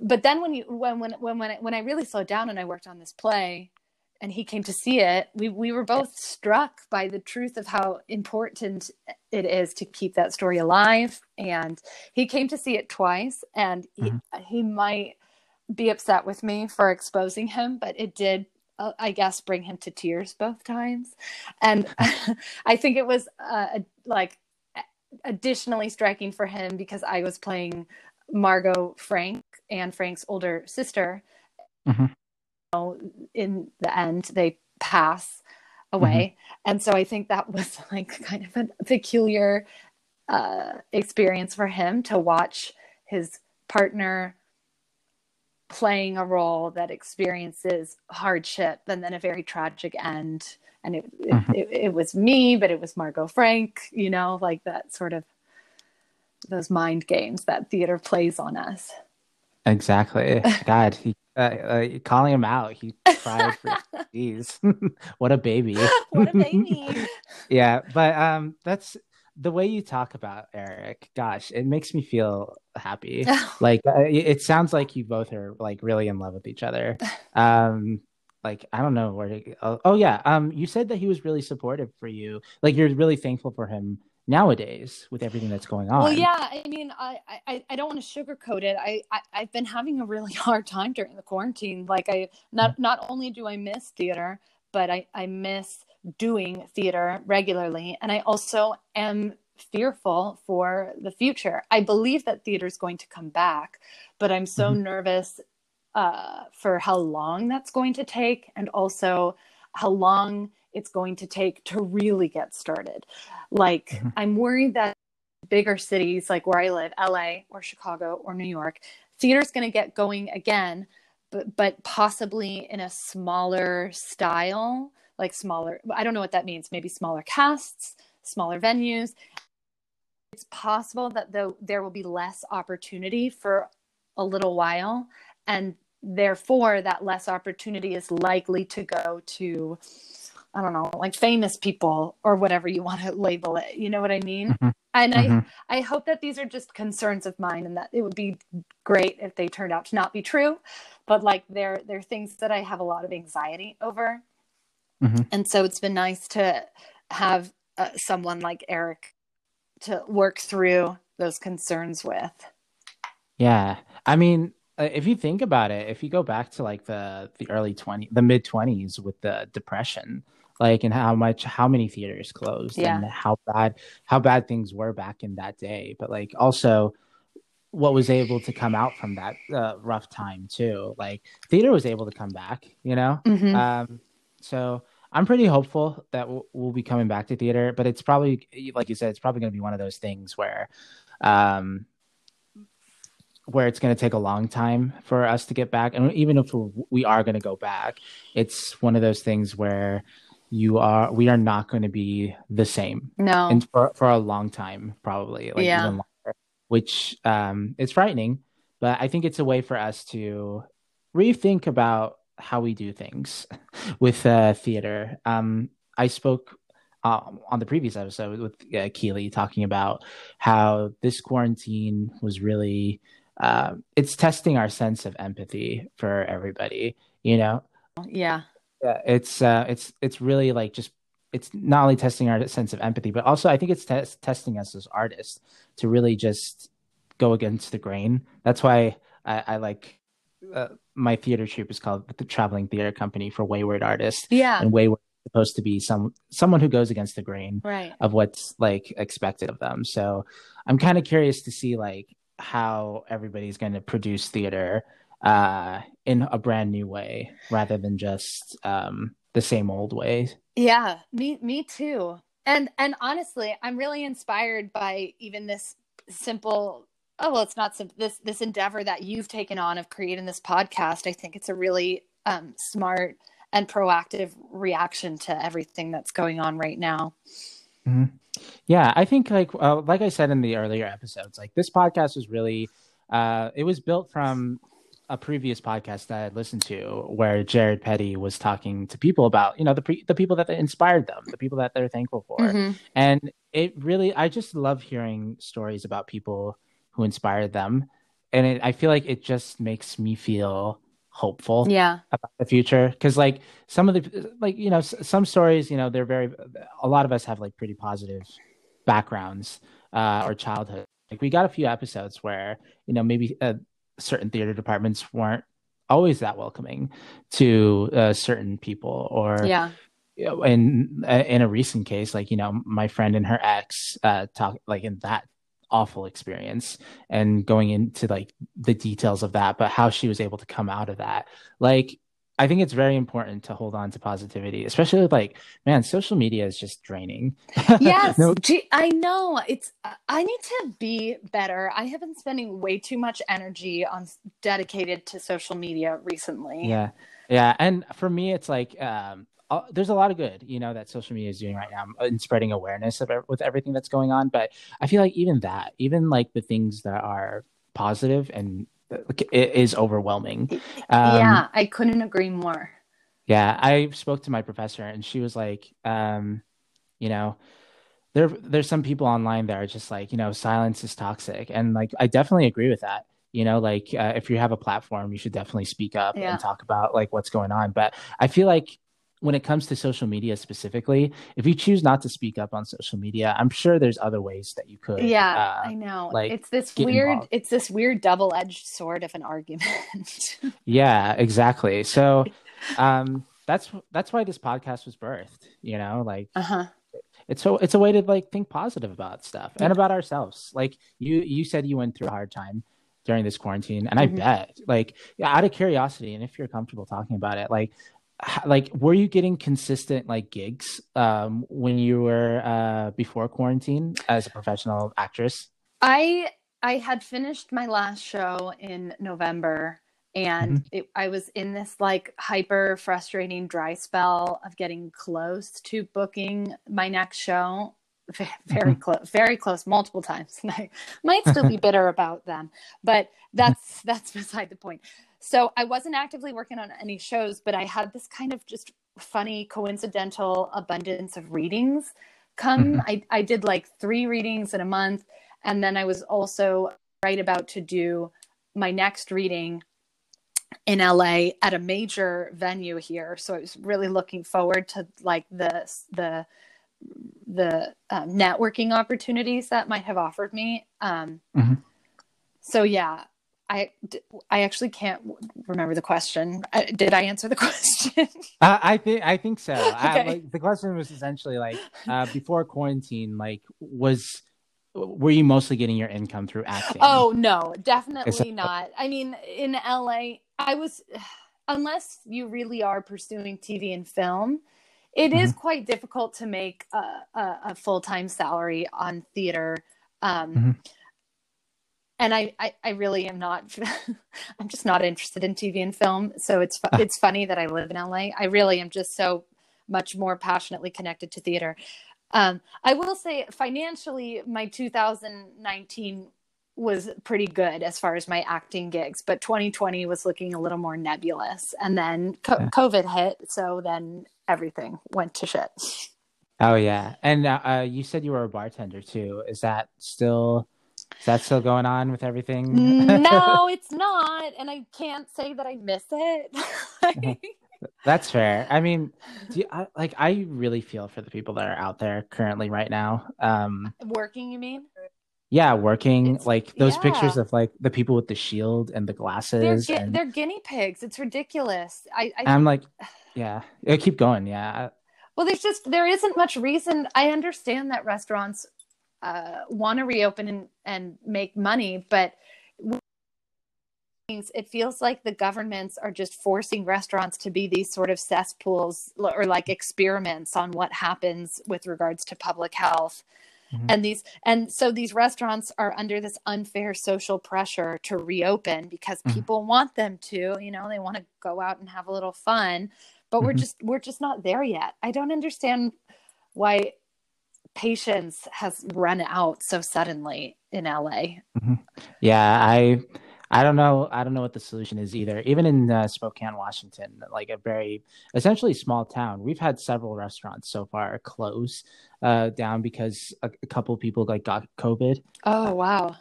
but then when you when when when when I, when I really slowed down and I worked on this play and he came to see it we we were both struck by the truth of how important it is to keep that story alive and he came to see it twice and mm-hmm. he, he might be upset with me for exposing him but it did i guess bring him to tears both times and <laughs> i think it was uh, like additionally striking for him because i was playing margot frank and Frank's older sister. Mm-hmm. You know, in the end, they pass away. Mm-hmm. And so I think that was <laughs> like kind of a peculiar uh, experience for him to watch his partner playing a role that experiences hardship and then a very tragic end. And it, mm-hmm. it, it, it was me, but it was Margot Frank, you know, like that sort of those mind games that theater plays on us. Exactly. <laughs> God, he, uh, uh, calling him out. He cried for <laughs> jeez. <laughs> what a baby. what a baby. yeah, but um that's the way you talk about Eric. Gosh, it makes me feel happy. <laughs> like uh, it sounds like you both are like really in love with each other. <laughs> Um like I don't know where to, oh, oh yeah, um you said that he was really supportive for you. Like you're really thankful for him nowadays with everything that's going on. Well, yeah, I mean, I I, I don't want to sugarcoat it. I, I I've been having a really <laughs> hard time during the quarantine. Like I not mm-hmm. not only do I miss theater, but I I miss doing theater regularly, and I also am fearful for the future. I believe that theater is going to come back, but I'm so mm-hmm. nervous uh, for how long that's going to take, and also how long it's going to take to really get started. Like, mm-hmm. I'm worried that bigger cities like where I live, LA or Chicago or New York, theater's going to get going again, but, but possibly in a smaller style. Like smaller i don't know what that means maybe smaller casts smaller venues it's possible that though there will be less opportunity for a little while and therefore that less opportunity is likely to go to i don't know like famous people or whatever you want to label it you know what i mean mm-hmm. and mm-hmm. i i hope that these are just concerns of mine and that it would be great if they turned out to not be true but like they're they're things that i have a lot of anxiety over mm-hmm. and so it's been nice to have uh, someone like eric to work through those concerns with yeah i mean uh, if you think about it, if you go back to like the the early 20 the mid 20s with the depression, like and how much how many theaters closed yeah. and how bad how bad things were back in that day, but like also what was able to come out from that uh, rough time too. Like theater was able to come back, you know? Mm-hmm. Um so I'm pretty hopeful that we'll, we'll be coming back to theater, but it's probably like you said it's probably going to be one of those things where um where it's going to take a long time for us to get back. And even if we are going to go back it's one of those things where you are we are not going to be the same. No. And for, for a long time probably like yeah. even longer which um it's frightening. But i think it's a way for us to rethink about how we do things <laughs> with uh, theater. Um i spoke uh, on the previous episode with uh, Keely talking about how this quarantine was really uh, it's testing our sense of empathy for everybody you know? Yeah. Yeah it's uh it's it's really like just it's not only testing our sense of empathy but also i think it's te- testing us as artists to really just go against the grain. That's why i, I like uh, my theater troupe is called the traveling theater company for wayward artists yeah and wayward supposed to be some someone who goes against the grain right. of what's like expected of them so i'm kind of curious to see like how everybody's going to produce theater uh, in a brand new way rather than just um, the same old ways. Yeah, me me too. And and honestly, I'm really inspired by even this simple oh well it's not simple this this endeavor that you've taken on of creating this podcast. I think it's a really um, smart and proactive reaction to everything that's going on right now. Mm-hmm. Yeah, I think like uh, like I said in the earlier episodes, like this podcast was really uh, it was built from a previous podcast that I listened to where Jared Petty was talking to people about you know the pre- the people that inspired them, the people that they're thankful for, mm-hmm. and it really I just love hearing stories about people who inspired them, and it, I feel like it just makes me feel hopeful yeah. about the future. Because like some of the like you know some stories you know they're very a lot of us have like pretty positive backgrounds uh or childhood. Like we got a few episodes where you know maybe uh, certain theater departments weren't always that welcoming to uh, certain people or yeah. in in a recent case like you know my friend and her ex uh talk like in that awful experience and going into like the details of that but how she was able to come out of that like I think it's very important to hold on to positivity, especially with like, man, social media is just draining. <laughs> yes, no- Gee, I know. It's I need to be better. I have been spending way too much energy on dedicated to social media recently. Yeah, yeah, and for me, it's like um, uh, there's a lot of good, you know, that social media is doing right now in spreading awareness of with everything that's going on. But I feel like even that, even like the things that are positive and it is overwhelming. Um, yeah, I couldn't agree more. Yeah, I spoke to my professor and she was like, um, you know, there there's some people online that are just like, you know, silence is toxic, and like I definitely agree with that you know like uh, if you have a platform you should definitely speak up yeah. and talk about like what's going on but i feel like when it comes to social media specifically, if you choose not to speak up on social media, I'm sure there's other ways that you could. Yeah, uh, I know. Like it's this weird, involved. it's this weird double-edged sword of an argument. <laughs> yeah, exactly. So, um, that's that's why this podcast was birthed. You know, like. Uh-huh. It's so it's a way to like think positive about stuff and about ourselves. Like you you said you went through a hard time during this quarantine and mm-hmm. i bet like out of curiosity and if you're comfortable talking about it like like were you getting consistent like gigs um when you were uh before quarantine as a professional actress i i had finished my last show in november and mm-hmm. it, I was in this like hyper frustrating dry spell of getting close to booking my next show. Very mm-hmm. close, very close, multiple times. And <laughs> I might still be <laughs> bitter about them, but that's that's beside the point. So I wasn't actively working on any shows, but I had this kind of just funny coincidental abundance of readings come. Mm-hmm. I, I did like three readings in a month. And then I was also right about to do my next reading in LA at a major venue here. So I was really looking forward to like the the the um, networking opportunities that might have offered me. Um, mm-hmm. So yeah, I I actually can't remember the question. I, did I answer the <laughs> question? uh, I think I think so. okay. I, like, the question was essentially like uh, before quarantine, like was were you mostly getting your income through acting? Oh no, definitely not. I mean, in LA, I was <sighs> unless you really are pursuing TV and film, it mm-hmm. is quite difficult to make a, a, a full time salary on theater. Um, mm-hmm. And I, I, I, really am not. <laughs> I'm just not interested in TV and film. So it's <laughs> it's funny that I live in LA. I really am just so much more passionately connected to theater. Um, I will say financially, my 2019 was pretty good as far as my acting gigs, but 2020 was looking a little more nebulous. And then co- yeah. COVID hit, so then everything went to shit. Oh yeah, and uh, uh, you said you were a bartender too. Is that still? Is that still going on with everything? no, <laughs> it's not, and I can't say that I miss it. <laughs> That's fair. I mean, do you, I, like I really feel for the people that are out there currently right now. Um, working, you mean? Yeah, working. It's, like those yeah. pictures of like the people with the shield and the glasses. They're, and... they're guinea pigs. It's ridiculous. I, I am like, <sighs> yeah, I keep going. Yeah. Well, there's just there isn't much reason. I understand that restaurants uh, want to reopen and and make money, but it feels like the governments are just forcing restaurants to be these sort of cesspools or like experiments on what happens with regards to public health mm-hmm. and these and so these restaurants are under this unfair social pressure to reopen because mm-hmm. people want them to you know they want to go out and have a little fun but mm-hmm. we're just we're just not there yet i don't understand why patience has run out so suddenly in la mm-hmm. yeah i I don't know. I don't know what the solution is either. Even in uh, Spokane, Washington, like a very essentially small town, we've had several restaurants so far close uh, down because a, a couple people like got COVID. Oh wow!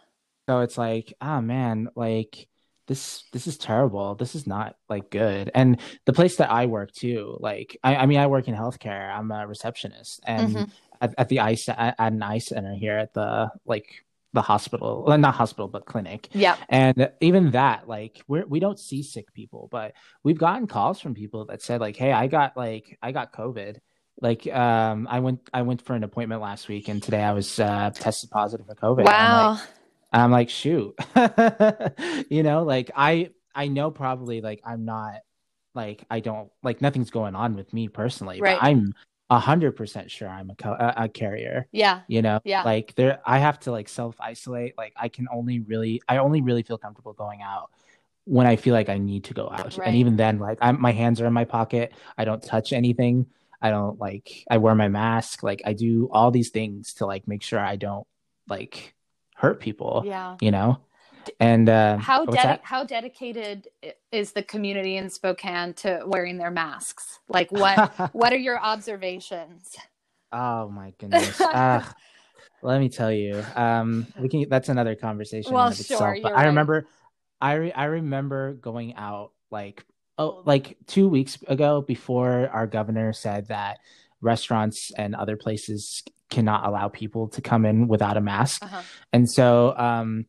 So it's like, oh man, like this this is terrible. This is not like good. And the place that I work too, like I, I mean, I work in healthcare. I'm a receptionist, and mm-hmm. At, at, the ice at, at an eye center here at the like the hospital, well, not hospital, but clinic. Yeah. And even that, like, we're, we don't see sick people, but we've gotten calls from people that said, like, hey, I got like, I got COVID. Like, um, I went, I went for an appointment last week, and today I was uh, tested positive for COVID. Wow. I'm like, I'm like, shoot, <laughs> you know, like I, I know probably like I'm not like I don't like nothing's going on with me personally, right. but I'm hundred percent sure I'm a, a, a, carrier. Yeah. You know, yeah. Like there, I have to like self isolate. Like I can only really, I only really feel comfortable going out when I feel like I need to go out. Right. And even then, like I'm, my hands are in my pocket. I don't touch anything. I don't like, I wear my mask. Like I do all these things to like make sure I don't like hurt people. Yeah. You know? And uh, how dedi- how dedicated is the community in Spokane to wearing their masks? Like what <laughs> what are your observations? Oh my goodness. <laughs> uh, let me tell you. Um, we can that's another conversation well, sure, itself. But I remember I re- I remember going out like oh like 2 weeks ago before our governor said that restaurants and other places cannot allow people to come in without a mask. Uh-huh. And so um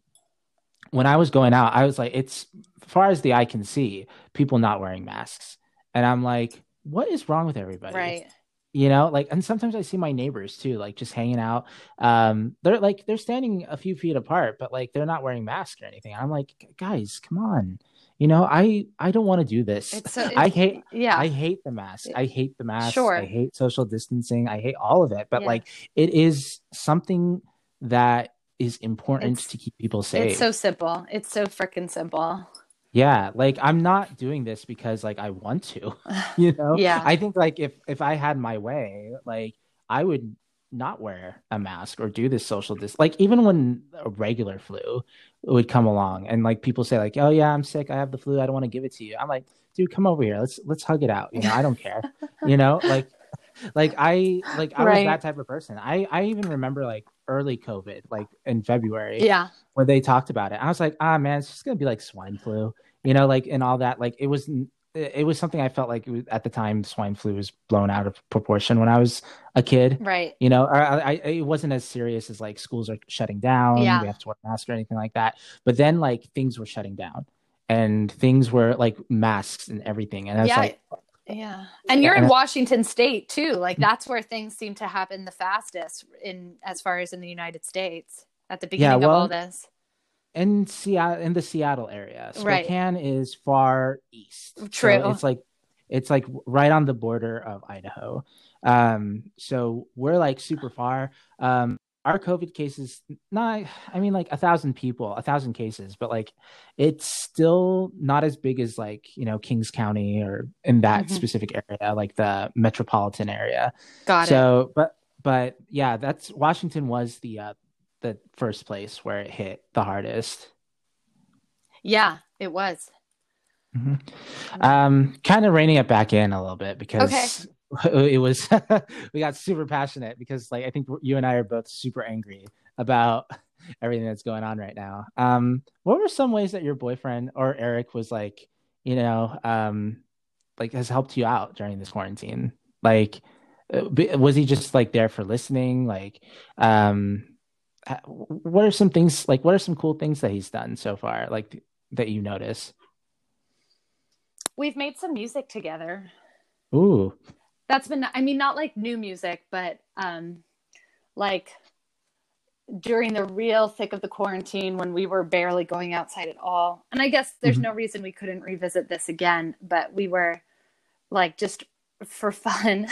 when I was going out, I was like, it's far as the eye can see, people not wearing masks. And I'm like, what is wrong with everybody? Right. You know, like, and sometimes I see my neighbors too, like just hanging out. Um, they're like, they're standing a few feet apart, but like they're not wearing masks or anything. I'm like, guys, come on. You know, I I don't want to do this. It's it's, I hate yeah. I hate the mask. I hate the mask. Sure. I hate social distancing. I hate all of it. But yeah. like, it is something that is important it's, to keep people safe. It's so simple. It's so freaking simple. Yeah, like I'm not doing this because like I want to, <laughs> you know. Yeah. I think like if if I had my way, like I would not wear a mask or do this social dis like even when a regular flu would come along and like people say like oh yeah i'm sick i have the flu i don't want to give it to you i'm like dude come over here let's let's hug it out you know i don't care you know like like i like i Right. was that type of person i i even remember like early covid like in february Yeah. when they talked about it i was like ah man it's just gonna be like swine flu you know like and all that like it was it was something i felt like was, at the time swine flu was blown out of proportion when i was a kid Right. you know, or I, I, it wasn't as serious as like schools are shutting down. Yeah. We have to wear masks or anything like that. But then like things were shutting down and things were like masks and everything. And I was yeah. like, yeah. And you're And in I- Washington state too. Like that's where things seem to happen the fastest in as far as in the United States at the beginning of well, all this. in Seattle, in the Seattle area, Right. Spokane is far east. So True. it's like, it's like right on the border of Idaho. Um, so we're like super far. Um, our COVID cases, not, I mean, like a thousand people, a thousand cases, but like it's still not as big as like, you know, Kings County or in that Mhm. specific area, like the metropolitan area. Got it. so, but, but yeah, that's Washington was the, uh, the first place where it hit the hardest. Yeah, it was. Um, kind of reining it back in a little bit because <laughs> it was <laughs> we got super passionate because like I think you and I are both super angry about <laughs> everything that's going on right now. Um, what were some ways that your boyfriend or Eric was like, you know, um, like has helped you out during this quarantine? Like, uh, was he just like there for listening? Like, um, what are some things like? What are some cool things that he's done so far? Like that you notice? We've made some music together. Ooh. That's been I mean not like new music, but um like during the real thick of the quarantine when we were barely going outside at all. And I guess there's Mhm. no reason we couldn't revisit this again, but we were like just for <laughs> fun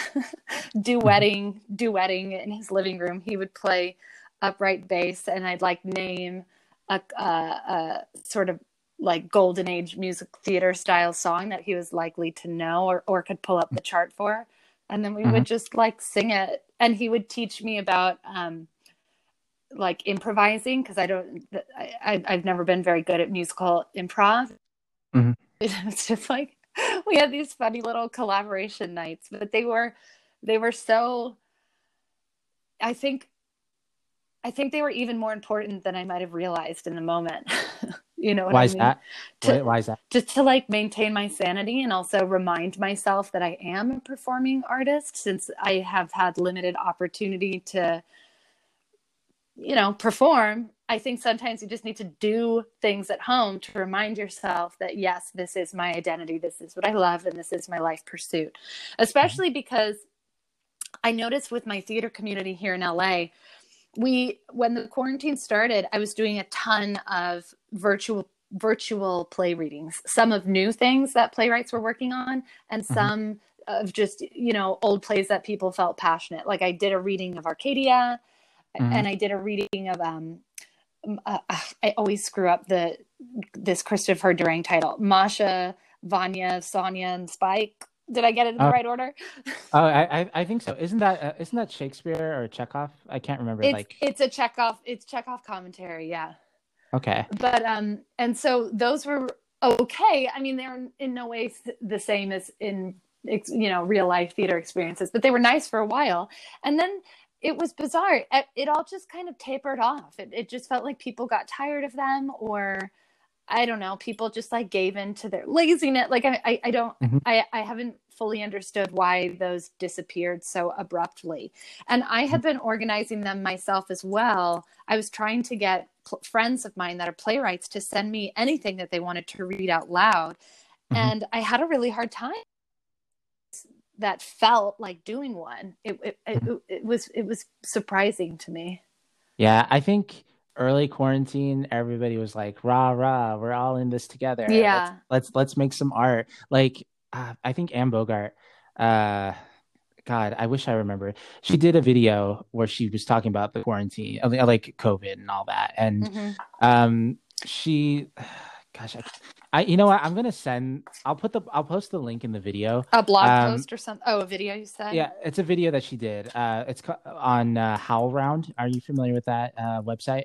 duetting duetting in his living room. He would play upright bass and I'd like name a, a, a sort of like golden age music theater style song that he was likely to know or, or could pull up the chart for and then we would just like sing it and he would teach me about um like improvising because i don't I, I i've never been very good at musical improv. Mhm. <laughs> it's just like we had these funny little collaboration nights but they were they were so i think i think they were even more important than i might have realized in the moment <laughs> you know what Why I is mean? that? To- Why, why is that? just to like maintain my sanity and also remind myself that I am a performing artist since I have had limited opportunity to you know perform I think sometimes you just need to do things at home to remind yourself that yes this is my identity this is what I love and this is my life pursuit especially mm-hmm. because I noticed with my theater community here in LA we when the quarantine started I was doing a ton of virtual virtual play readings some of new things that playwrights were working on and Mhm. some of just you know old plays that people felt passionate like i did a reading of arcadia Mhm. and i did a reading of um uh, i always screw up the this christopher durang title masha vanya sonia and spike did i get it in the Oh. right order Oh, I, I I think so. Isn't that uh, isn't that Shakespeare or Chekhov? I can't remember. it's like, it's a chekhov it's chekhov commentary yeah okay, but um and so those were okay. I mean they're in no way the same as in you know real life theater experiences but they were nice for a while. And then it was bizarre. It, it all just kind of tapered off. It, it just felt like people got tired of them or i don't know people just like gave in to their laziness. Like i i, I don't Mhm. I, I haven't fully understood why those disappeared so abruptly. And i had been organizing them myself as well. I was trying to get pl- friends of mine that are playwrights to send me anything that they wanted to read out loud Mhm. and i had a really hard time that felt like doing one it, it, it, it was it was surprising to me yeah. I think early quarantine, everybody was like, "Rah rah, we're all in this together." Yeah. let's let's, let's make some art. Like, uh, I think Anne Bogart. Uh, God, I wish I remember. She did a video where she was talking about the quarantine, uh, like COVID and all that, and Mhm. um she <sighs> gosh I, I, you know what? I'm gonna send. I'll put the. I'll post the link in the video. A blog Um, post or something? Oh, a video you said? Yeah, it's a video that she did. Uh, it's co- on uh, HowlRound. Are you familiar with that uh, website?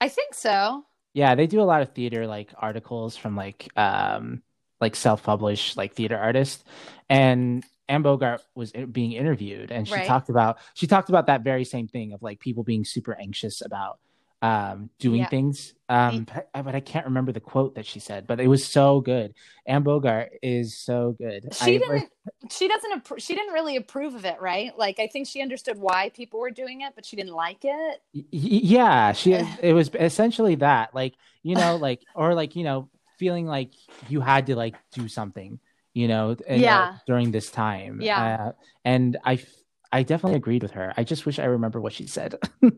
I think so. Yeah, they do a lot of theater like articles from like um like self-published like theater artists, and Anne Bogart was being interviewed, and she Right. talked about she talked about that very same thing of like people being super anxious about um doing Yeah. things. Um, but, I- but I can't remember the quote that she said, but it was so good. Anne Bogart is so good. She I- didn't. <laughs> She doesn't. She didn't really approve of it, right? Like, I think she understood why people were doing it, but she didn't like it. Y- yeah she Eh. it was essentially that like you know like or like you know feeling like you had to like do something you know and, uh, during this time Yeah. uh, and I definitely agreed with her i just wish i remember what she said <laughs>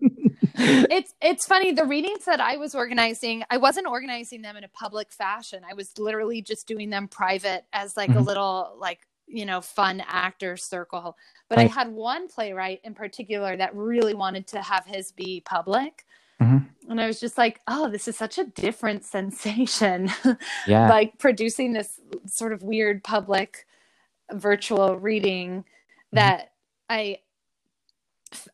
It's it's funny. The readings that I was organizing, I wasn't organizing them in a public fashion. I was literally just doing them private as like a Mhm. little like you know fun actor circle. But I had one playwright in particular that really wanted to have his be public. Mhm. And I was just like, oh, this is such a different <laughs> sensation. yeah like producing this sort of weird public virtual reading Mm-hmm. that I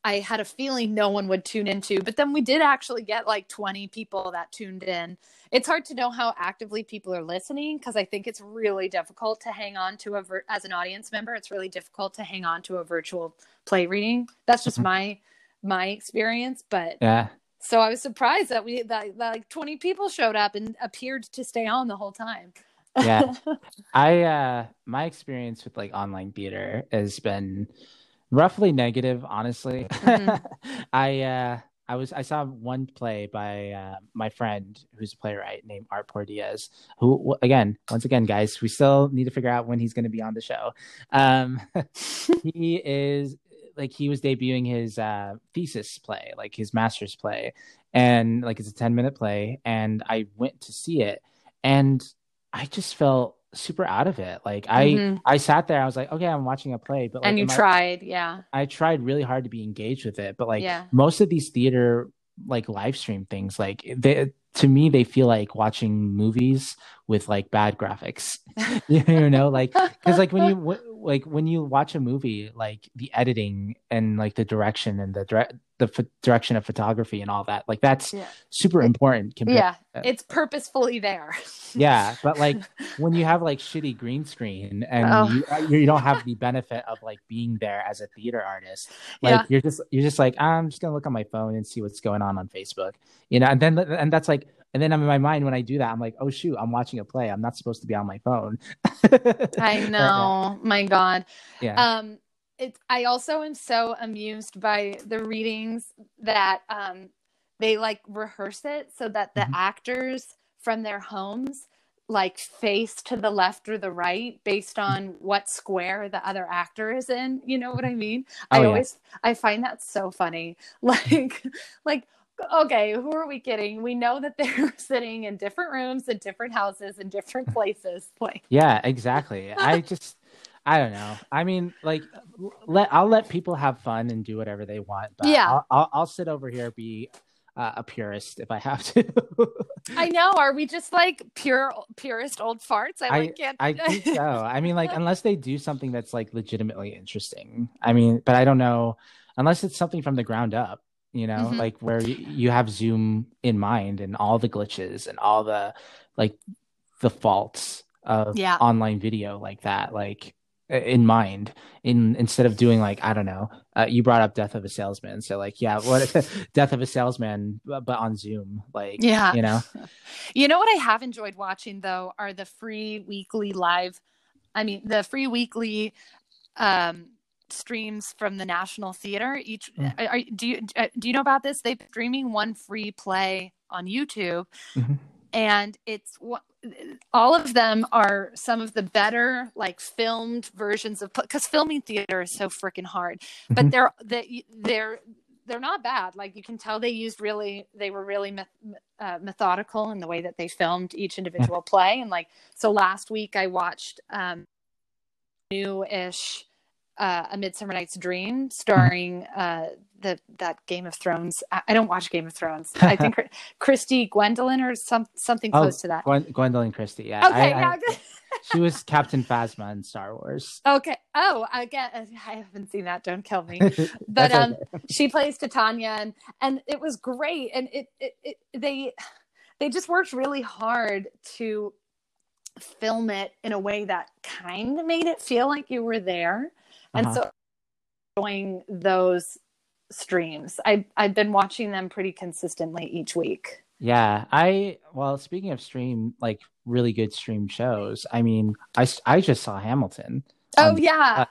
I had a feeling no one would tune into, but then we did actually get like 20 people that tuned in. It's hard to know how actively people are listening because I think it's really difficult to hang on to a vir- as an audience member. It's really difficult to hang on to a virtual play reading. That's just Mhm. my my experience, but yeah so I was surprised that we that, that like 20 people showed up and appeared to stay on the whole time. Yeah. <laughs> I uh my experience with like online theater has been roughly negative, honestly. Mhm. <laughs> I uh I was I saw one play by uh, my friend who's a playwright named Art Pordiaz, who again, once again, guys, we still need to figure out when he's going to be on the show. Um, <laughs> he is like he was debuting his uh, thesis play, like his master's play, and like it's a ten minute play, and I went to see it, and I just felt super out of it. Like I Mhm. I sat there, I was like, okay, I'm watching a play, but like, and you am I- tried, yeah. I tried really hard to be engaged with it, but like Yeah. most of these theater like live stream things, like they to me they feel like watching movies with like bad graphics. <laughs> you know, like because like when you <laughs> like when you watch a movie, like the editing and like the direction and the direct the ph- direction of photography and all that, like that's Yeah. super important. Yeah, uh, it's purposefully there. <laughs> yeah, but like when you have like shitty green screen and Oh. you, uh, you don't have the benefit of like being there as a theater artist like Yeah. you're just you're just like i'm just gonna look on my phone and see what's going on on facebook you know and then and that's like and then I'm in my mind when i do that i'm like oh shoot i'm watching a play i'm not supposed to be on my phone <laughs> I know, my God. yeah Um, it's. I also am so amused by the readings that um they like rehearse it so that the Mhm. actors from their homes like face to the left or the right based on what square the other actor is in. You know what I mean? I Oh, yeah. always I find that so funny. <laughs> Like like okay, who are we kidding? We know that they're <laughs> sitting in different rooms in different houses in different <laughs> places. Like yeah exactly i <laughs> just i don't know i mean like let i'll let people have fun and do whatever they want but Yeah. i'll, I'll, I'll sit over here be uh, a purist if i have to I know. Are we just like pure purest old farts? I, like, can't. I think so. I mean, like, unless they do something that's like legitimately interesting. I mean, but I don't know unless it's something from the ground up, you know, Mhm. like where you, you have Zoom in mind and all the glitches and all the like the faults of Yeah. online video like that, like in mind in instead of doing like i don't know uh, you brought up death of a salesman so like yeah what <laughs> death of a salesman but but on zoom like Yeah. you know <laughs> You know what I have enjoyed watching though are the free weekly live. I mean, the free weekly um, streams from the National Theater. Each Mm. are, do you uh, do you know about this? They're streaming one free play on YouTube, Mhm. and it's what all of them are some of the better like filmed versions of because filming theater is so freaking hard but Mhm. they're they, they're they're not bad like you can tell they used really they were really meth- uh, methodical in the way that they filmed each individual play and like so last week i watched um new-ish uh, A Midsummer Night's Dream, starring uh, the that Game of Thrones. I, I don't watch Game of Thrones. I think <laughs> Christy Gwendolyn or some something Oh, close to that. Gwen- Gwendolyn Christie. Yeah. Okay, I- I- yeah. <laughs> she was Captain Phasma in Star Wars. okay. Oh, I get. I haven't seen that. Don't kill me. <laughs> but But um, she plays Titania, and and it was great. And it, it, it they they just worked really hard to film it in a way that kind of made it feel like you were there. And Uh-huh. so enjoying those streams. I I've been watching them pretty consistently each week. Yeah, I well, speaking of stream like really good stream shows, I mean, I I just saw Hamilton. Oh Um, yeah.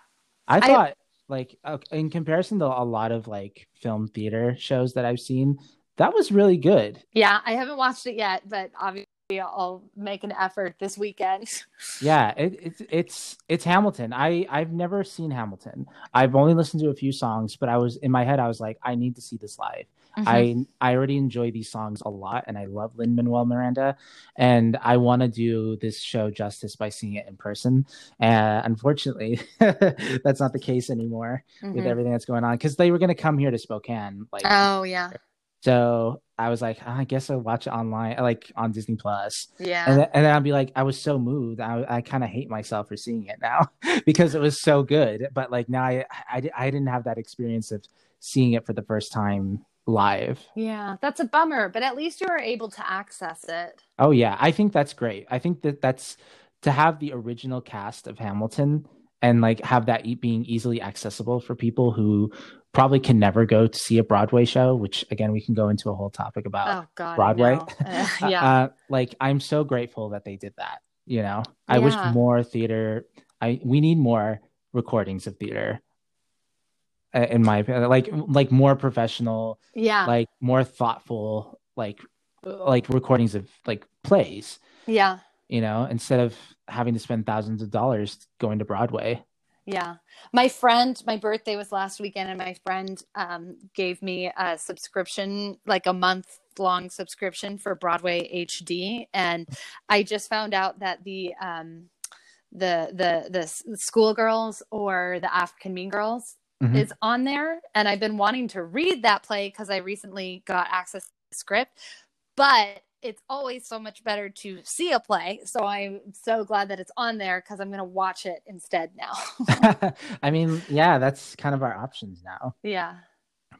I I- thought like uh, in comparison to a lot of like film theater shows that I've seen, that was really good. yeah, I haven't watched it yet, but obviously I'll make an effort this weekend. <laughs> Yeah, it, it's it's it's Hamilton. I I've never seen Hamilton. I've only listened to a few songs, but I was in my head I was like, I need to see this live. Mm-hmm. I I already enjoy these songs a lot, and I love Lin Manuel Miranda, and I want to do this show justice by seeing it in person. And unfortunately, <laughs> that's not the case anymore with Mhm. everything that's going on because they were going to come here to Spokane, like Oh yeah. so. I was like, "Ah, I guess I'll watch it online, like on Disney Plus, Yeah. and then, and then I'd be like, I was so moved. I I kind of hate myself for seeing it now <laughs> because it was so good. But like now, I, I I didn't have that experience of seeing it for the first time live. Yeah, that's a bummer, but at least you were able to access it. Oh yeah, I think that's great. I think that that's to have the original cast of Hamilton and like have that being easily accessible for people who probably can never go to see a Broadway show. Which again, we can go into a whole topic about. Oh God, Broadway. know. Uh, <laughs> yeah, <laughs> uh, like I'm so grateful that they did that. You know, I wish more theater. I we need more recordings of theater. uh, In my opinion, like like more professional, yeah, like more thoughtful, like like recordings of like plays. yeah, You know, instead of having to spend thousands of dollars going to Broadway. yeah. My friend, my birthday was last weekend, and my friend um, gave me a subscription, like a month long subscription for Broadway HD, and I just found out that the um, the the the schoolgirls or the African Mean Girls Mhm. is on there and I've been wanting to read that play because I recently got access to the script but it's always so much better to see a play so I'm so glad that it's on there because I'm going to watch it instead now <laughs> <laughs> I mean, yeah, that's kind of our options now. yeah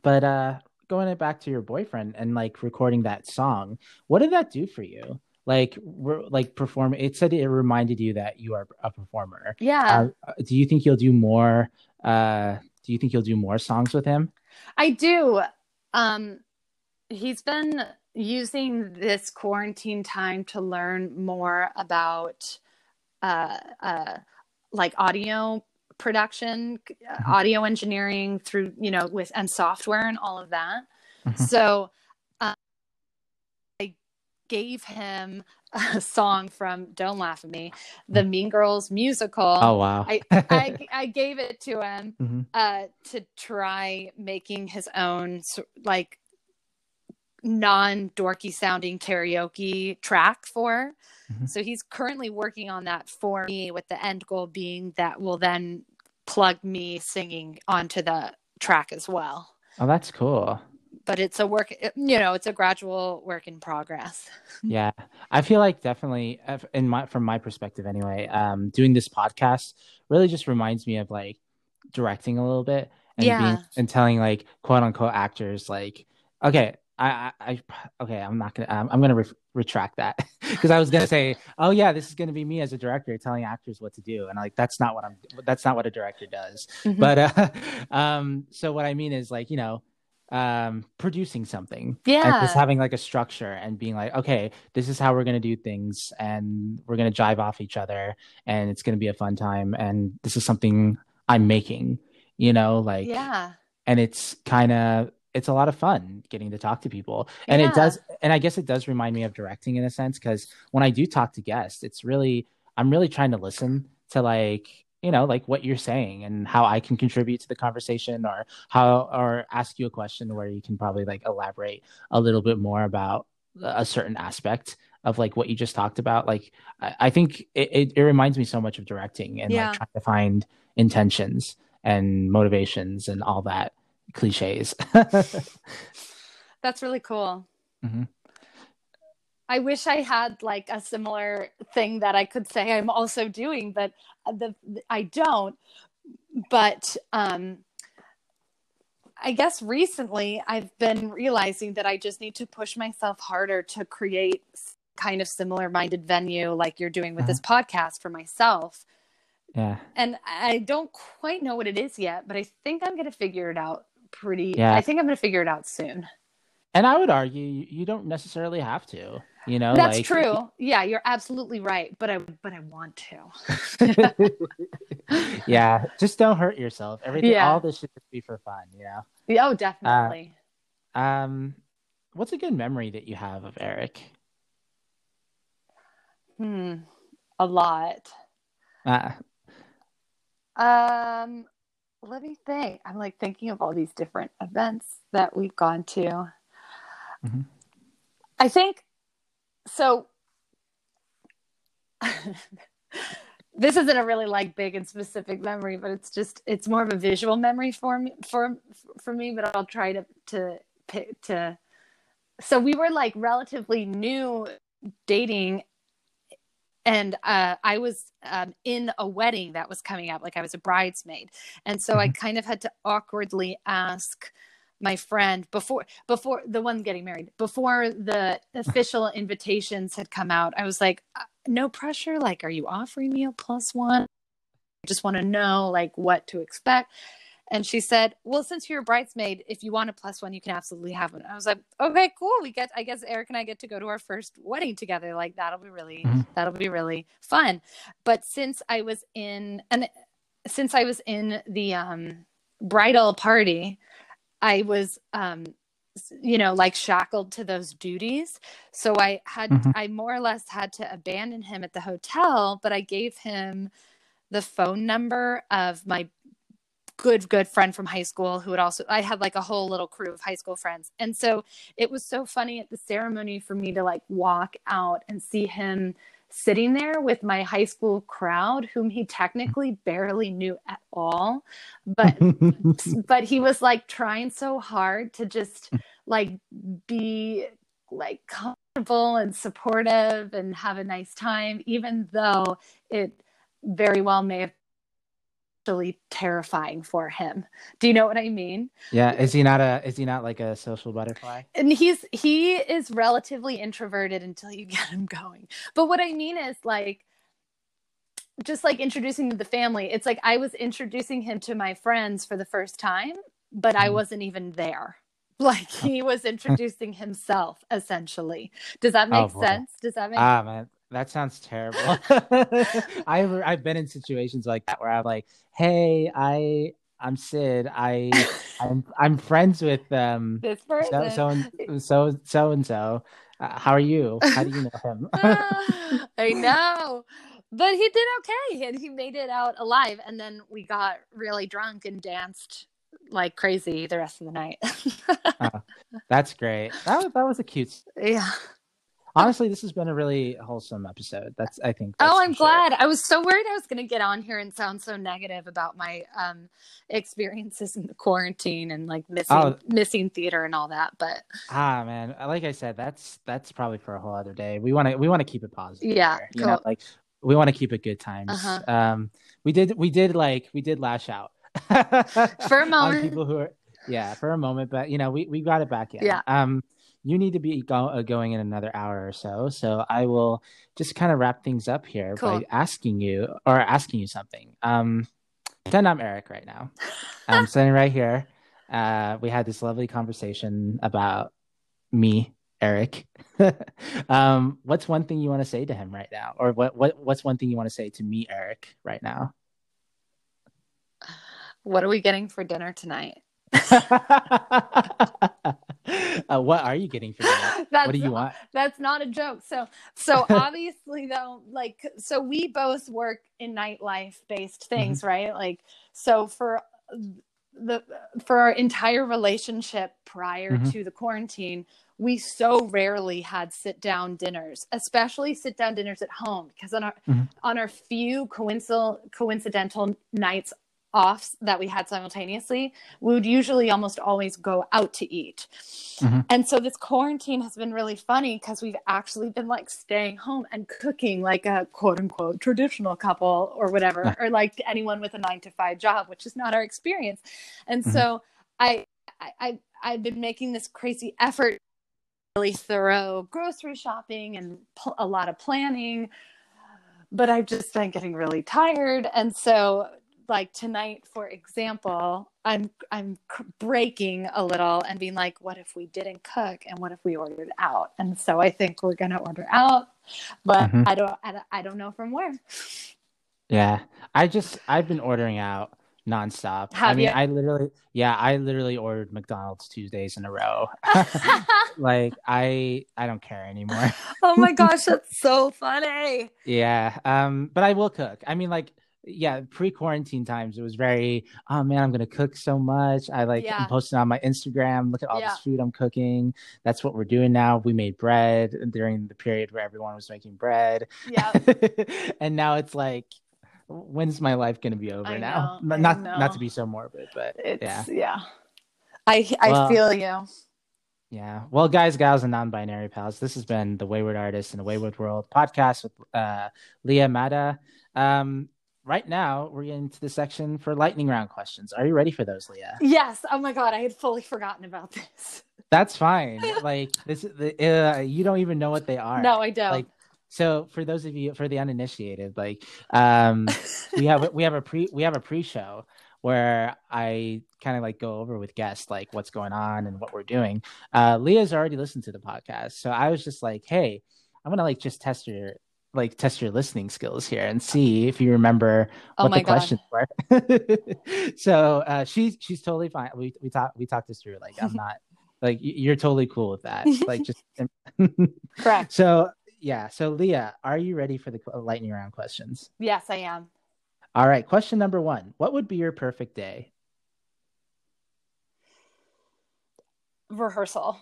But uh going back to your boyfriend and like recording that song, what did that do for you? Like we're like perform it said it reminded you that you are a performer. yeah Uh, do you think you'll do more uh do you think you'll do more songs with him? I do um he's been using this quarantine time to learn more about uh uh like audio production Mhm. audio engineering through you know with and software and all of that Mhm. so uh, i gave him a song from don't laugh at me the mean girls musical Oh wow. I, I <laughs> i gave it to him Mhm. uh to try making his own like non dorky sounding karaoke track for Mhm. so he's currently working on that for me with the end goal being that will then plug me singing onto the track as well Oh, that's cool. but it's a work you know it's a gradual work in progress <laughs> Yeah, I feel like definitely, in my from my perspective anyway, um, doing this podcast really just reminds me of like directing a little bit and Yeah. being and telling like quote unquote actors like, okay, I, I, okay, I'm not gonna, um, I'm gonna re- retract that. <laughs> Because I was gonna say, oh yeah, this is gonna be me as a director telling actors what to do, and like that's not what I'm, that's not what a director does. Mm-hmm. But uh, <laughs> um, so what I mean is like you know, um, producing something. Yeah just having like a structure and being like okay this is how we're going to do things and we're going to jive off each other and it's going to be a fun time and this is something i'm making you know like yeah. and it's kind of it's a lot of fun getting to talk to people and Yeah. it does and i guess it does remind me of directing in a sense because when i do talk to guests it's really i'm really trying to listen to like you know like what you're saying and how i can contribute to the conversation or how or ask you a question where you can probably like elaborate a little bit more about a certain aspect of like what you just talked about like i, I think it, it, it reminds me so much of directing and Yeah. like trying to find intentions and motivations and all that cliches. <laughs> That's really cool. Mhm. I wish I had like a similar thing that I could say I'm also doing, but the I don't. But um I guess recently I've been realizing that I just need to push myself harder to create kind of similar minded venue like you're doing with this podcast for myself. yeah. And I don't quite know what it is yet, but I think I'm going to figure it out pretty Yeah. I think I'm going to figure it out soon. And I would argue you don't necessarily have to. You know, That's like- true. Yeah, you're absolutely right, but I but I want to. <laughs> yeah, just don't hurt yourself. Everything, Yeah. all this should just be for fun. You know. Yeah, oh, definitely. Um, what's a good memory that you have of Eric? hmm. A lot. Uh, Um, let me think. I'm like thinking of all these different events that we've gone to. Mhm. I think so. <laughs> this isn't a really like big and specific memory, but it's just it's more of a visual memory for me for for me. But I'll try to to pick to. So we were like relatively new dating and uh, I was um, in a wedding that was coming up, like I was a bridesmaid, and so I kind of had to awkwardly ask my friend before before the one getting married before the official <laughs> invitations had come out. I was like, uh, "No pressure. Like, are you offering me a plus one? I just want to know like what to expect." And she said, "Well, since you're a bridesmaid, if you want a plus one, you can absolutely have one." I was like, "Okay, cool. We get. I guess Eric and I get to go to our first wedding together. Like that'll be really, Mhm. that'll be really fun." But since I was in, and since I was in the um, bridal party, I was, um, you know, like shackled to those duties. So I had, Mhm. I more or less had to abandon him at the hotel. But I gave him the phone number of my good good friend from high school who would also I had like a whole little crew of high school friends. And so it was so funny at the ceremony for me to like walk out and see him sitting there with my high school crowd whom he technically barely knew at all. But <laughs> but he was like trying so hard to just like be like comfortable and supportive and have a nice time even though it very well may have actually terrifying for him. Do you know what I mean? yeah, is he not a? Is he not like a social butterfly? And he's he is relatively introverted until you get him going. But what I mean is like just like introducing to the family, it's like I was introducing him to my friends for the first time, but I Mhm. wasn't even there. <laughs> Like he was <laughs> introducing himself essentially. Does that make Oh, sense? Does that make Ah, man, that sounds terrible. <laughs> I've I've been in situations like that where I'm like, hey, I I'm Sid. I <laughs> I'm I'm friends with um this so person? so and so so and so. Uh, How are you? How do you know him? Ah, <laughs> I know. But he did okay and he made it out alive. And then we got really drunk and danced like crazy the rest of the night. That's great. That was, that was a cute. yeah. Honestly, this has been a really wholesome episode. That's I think. that's Oh, I'm sure. glad. I was so worried I was going to get on here and sound so negative about my um, experiences in the quarantine and like missing Oh. missing theater and all that. But Ah, man. Like I said, that's that's probably for a whole other day. We want to we want to keep it positive. Yeah, here, you know, like we want to keep it good times. Uh-huh. Um, we did we did like we did lash out For a <laughs> moment. people who are yeah for a moment, but you know we we got it back in. Yeah. Um, you need to be go, uh, going in another hour or so, so I will just kind of wrap things up here Cool. by asking you or asking you something. Um, pretend I'm Eric right now. I'm <laughs> sitting right here. Uh, we had this lovely conversation about me, Eric. <laughs> um, what's one thing you want to say to him right now, or what what what's one thing you want to say to me, Eric, right now? what are we getting for dinner tonight? <laughs> <laughs> uh, what are you getting for? That's <laughs> What do you want? That's not a joke. So, so <laughs> obviously, though, like, so we both work in nightlife based things, right? Like, so for the for our entire relationship prior Mhm. to the quarantine, we so rarely had sit down dinners, especially sit down dinners at home, because on our Mhm. on our few coincidental coincidental nights offs that we had simultaneously, we would usually almost always go out to eat. Mhm. And so this quarantine has been really funny because we've actually been like staying home and cooking like a quote unquote traditional couple or whatever, or like anyone with a nine to five job, which is not our experience. And Mhm. so I, I, I, I've been making this crazy effort, really thorough grocery shopping and pl- a lot of planning, but I've just been getting really tired. And so like tonight for example i'm i'm breaking a little and being like what if we didn't cook and what if we ordered out and so i think we're going to order out but Mhm. I, don't, I don't i don't know from where Yeah, I just I've been ordering out nonstop. I mean, you? I literally, yeah, I literally ordered McDonald's Tuesdays in a row. <laughs> <laughs> like I I don't care anymore. oh my <laughs> gosh that's so funny yeah, um, but I will cook. I mean, like. Yeah, pre-quarantine times, it was very. Oh man, I'm gonna cook so much. I like Yeah. I'm posting on my Instagram. Look at all Yeah. this food I'm cooking. That's what we're doing now. We made bread during the period where everyone was making bread. yeah <laughs> and now it's like when's my life going to be over I now know, not not to be so morbid but it's yeah yeah, i i Well- feel you yeah well guys gals and non-binary pals this has been the wayward artist in a wayward world podcast with uh, Lea Madda um, right now we're getting to the section for lightning round questions. Are you ready for those lea? Yes. Oh my god i had fully forgotten about this. <laughs> That's fine. Like this is the uh, you don't even know what they are. No i don't. Like so for those of you for the uninitiated like um we have we have a pre we have a pre-show where I kind of like go over with guests like what's going on and what we're doing. Uh Lea's already listened to the podcast. So I was just like, "Hey, I'm to like just test your like test your listening skills here and see if you remember oh what the god questions were." <laughs> so, uh she's she's totally fine. We we talked we talked this through like I'm <laughs> not like you're totally cool with that. <laughs> Like just correct So, yeah. So Lea, are you ready for the lightning round questions? yes i am All right, question number one. What would be your perfect day? rehearsal.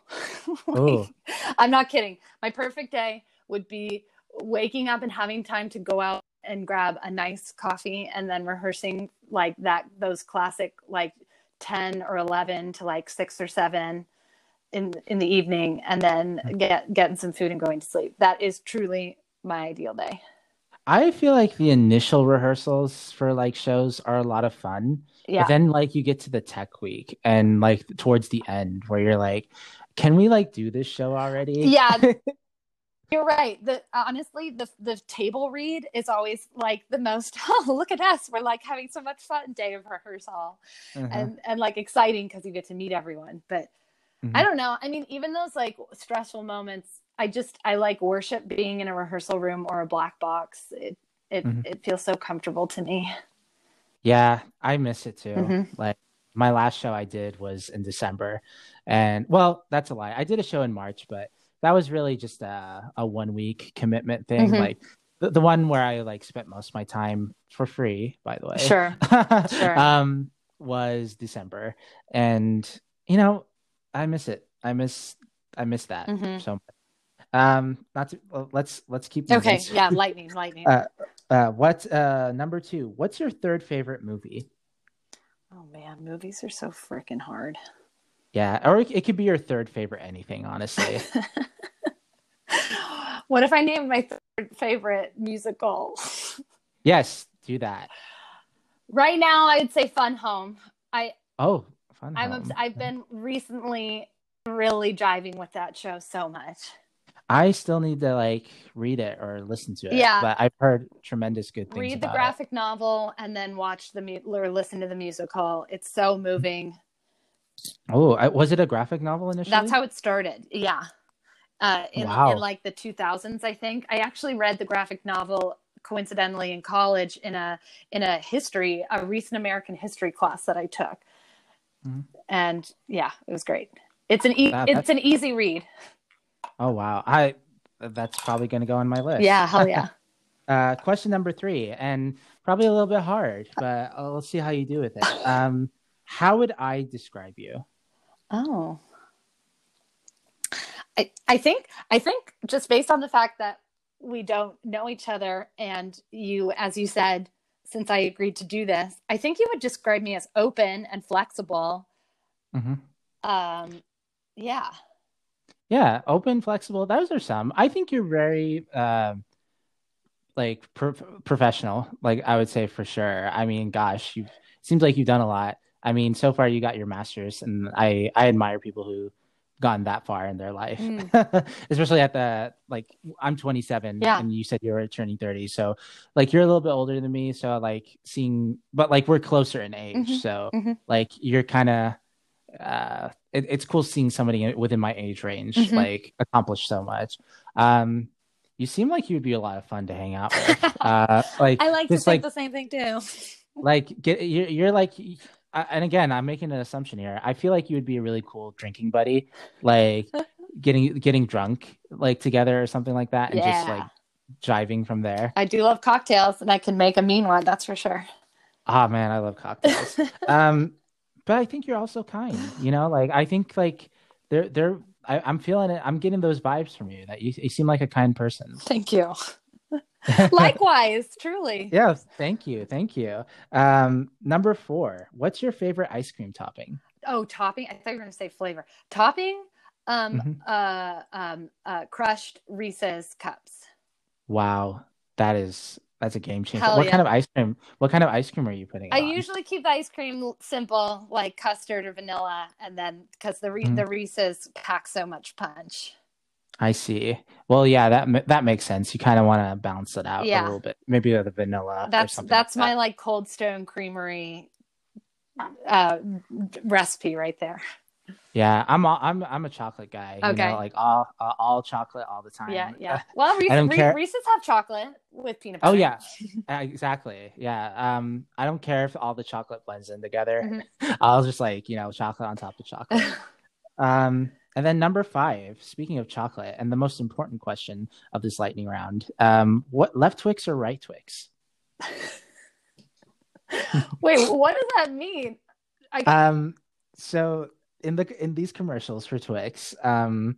Like, I'm not kidding. My perfect day would be waking up and having time to go out and grab a nice coffee and then rehearsing like that those classic like 10 or 11 to like 6 or 7 in in the evening and then mm-hmm. get getting some food and going to sleep. That is truly my ideal day. I feel like the initial rehearsals for like shows are a lot of fun. Yeah. But then like you get to the tech week and like towards the end where you're like, can we like do this show already? Yeah. <laughs> You're right. The honestly, the the table read is always like the most. <laughs> Oh, look at us! We're like having so much fun day of rehearsal, Uh-huh. and and like exciting because you get to meet everyone. But Mhm. I don't know. I mean, even those like stressful moments, I just I like worship being in a rehearsal room or a black box. It it Mhm. it feels so comfortable to me. Yeah, I miss it too. Mhm. Like my last show I did was in December, and well, that's a lie. I did a show in March, but that was really just a, a one week commitment thing. Mhm. Like the, the one where I like spent most of my time for free, by the way. Sure. <laughs> Sure. um, was December, and you know, I miss it. I miss I miss that Mhm. so much. Um, not to well, let's let's keep. Okay. Yeah. Lightning. Lightning. Uh, Uh, what uh number two? What's your third favorite movie? oh man, movies are so freaking hard. Yeah, or it, it could be your third favorite anything, honestly. <laughs> what if I name my third favorite musical? <laughs> yes, do that. right now, I'd say Fun Home. I Oh, fun. I'm home. obs- I've been recently really jiving with that show so much. I still need to like read it or listen to it. Yeah. but I've heard tremendous good things. Read the graphic novel and then watch the mu- or listen to the musical. It's so moving. Oh, I- was it a graphic novel initially? That's how it started. Yeah. Uh, in, Wow. in like the 2000s, I think. I actually read the graphic novel coincidentally in college in a in a history, a recent American history class that I took. Mhm. And yeah, it was great. It's an e- Wow, it's an easy read. Oh wow, I that's probably going to go on my list. Yeah, hell yeah. <laughs> <laughs> Uh, question number three, and probably a little bit hard, but let's see how you do with it. Um, how would I describe you? Oh. I I think I think just based on the fact that we don't know each other and you as you said since I agreed to do this. I think you would describe me as open and flexible. hmm Um, yeah. Yeah, open, flexible. Those are some. I think you're very um like pro- professional. Like I would say for sure. I mean, gosh, you seems like you've done a lot. I mean, so far you got your master's, and I I admire people who gotten that far in their life, <laughs> especially at the like I'm 27, Yeah. and you said you were turning 30, so like you're a little bit older than me. So like seeing, but like we're closer in age, Mhm, so mhm. like you're kind of uh it, it's cool seeing somebody within my age range Mhm. like accomplish so much um you seem like you'd be a lot of fun to hang out with <laughs> uh like I like to think like the same thing too. like get you're, you're like and again i'm making an assumption here. I feel like you would be a really cool drinking buddy like <laughs> getting getting drunk like together or something like that and just like jiving from there. I do love cocktails and I can make a mean one, that's for sure. ah man i love cocktails. <laughs> Um but i think you're also kind you know? Like i think like they're they're I, i'm feeling it. I'm getting those vibes from you that you, you seem like a kind person. Thank you. <laughs> Likewise, truly. Yes, thank you thank you um number four what's your favorite ice cream topping Oh, topping. I thought you were going to say flavor. Topping, um, Mhm. uh, um, uh, crushed Reese's cups. wow that is that's a game changer Hell what yeah. kind of ice cream what kind of ice cream are you putting I on? usually keep the ice cream simple, like custard or vanilla, and then because the Re- Mhm. the Reese's pack so much punch. I see well yeah that that makes sense you kind of want to balance it out Yeah. a little bit maybe the vanilla or That's something that's like my that. like Cold Stone Creamery uh recipe right there. yeah i'm all, i'm i'm a chocolate guy you Okay. know, like all uh, all chocolate all the time Yeah, yeah. <laughs> Well, Reese, don't Re- care. Reese's have chocolate with peanut Oh yeah, <laughs> Uh, exactly. Yeah. Um, I don't care if all the chocolate blends in together. Mm-hmm. <laughs> I'll just like you know chocolate on top of chocolate. um, and then number five. Speaking of chocolate, and the most important question of this lightning round: um, what left Twix or right Twix? <laughs> Wait, what does that mean? I, Um, so in the in these commercials for Twix, um,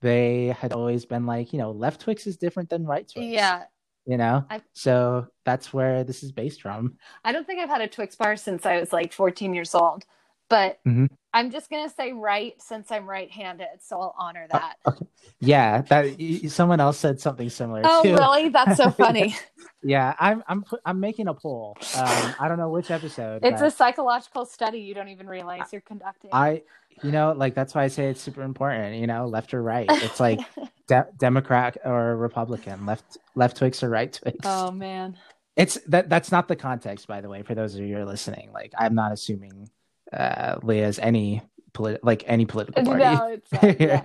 they had always been like, you know, left Twix is different than right Twix. yeah, You know, I- so that's where this is based from. I don't think I've had a Twix bar since I was like 14 years old, but Mhm. I'm just gonna say right since I'm right-handed, so I'll honor Uh, that. Yeah, that someone else said something similar oh, too. really? That's so <laughs> funny. Yeah, I'm I'm I'm making a poll. Um, I don't know which episode. it's a psychological study you don't even realize you're conducting. I, you know, like that's why I say it's super important. You know, left or right. It's like <laughs> de- Democrat or Republican, left left Twix or right Twix. oh man. It's that that's not the context, by the way, for those of you who are listening. Like, I'm not assuming uh, Lea's any polit- like any political party. No, it's uh, yeah.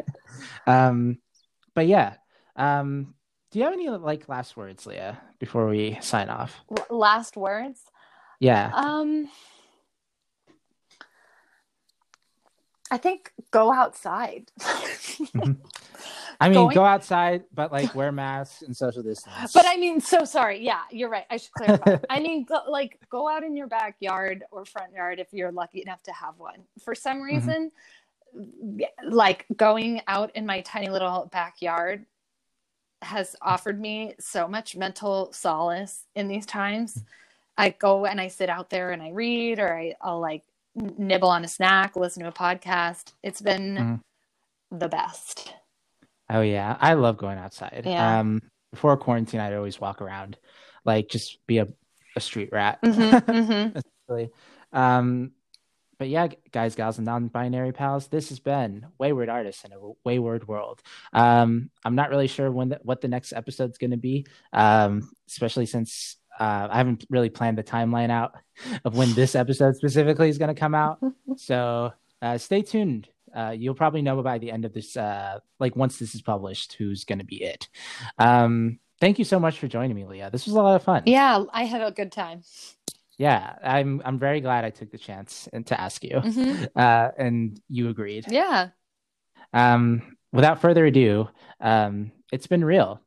<laughs> um, but yeah. Um, do you have any like last words, Lea, before we sign off? L- last words. Yeah. Um, I think go outside. <laughs> I mean, going- go outside, but like wear masks and social distance. But I mean, so sorry. Yeah, you're right. I should clarify. <laughs> I mean, go, like go out in your backyard or front yard if you're lucky enough to have one. For some Mm-hmm. reason, like going out in my tiny little backyard has offered me so much mental solace in these times. I go and I sit out there and I read, or I, I'll like nibble on a snack, listen to a podcast. It's been Mhm. the best. Oh yeah, I love going outside. Yeah. Um, before quarantine, I'd always walk around, like just be a, a street rat. <laughs> Mhm, mhm. Um, but yeah, guys, gals, and non-binary pals, this has been Wayward Artists in a Wayward World. Um, I'm not really sure when the, what the next episode's going to be, um, especially since uh, I haven't really planned the timeline out of when this episode specifically is going to come out. <laughs> so uh, stay tuned. Uh, you'll probably know by the end of this, uh, like once this is published, who's going to be it. Um, thank you so much for joining me, Lea. This was a lot of fun. Yeah, I had a good time. Yeah, I'm I'm very glad I took the chance and to ask you, Mhm. uh, and you agreed. Yeah. Um, without further ado, um, it's been real.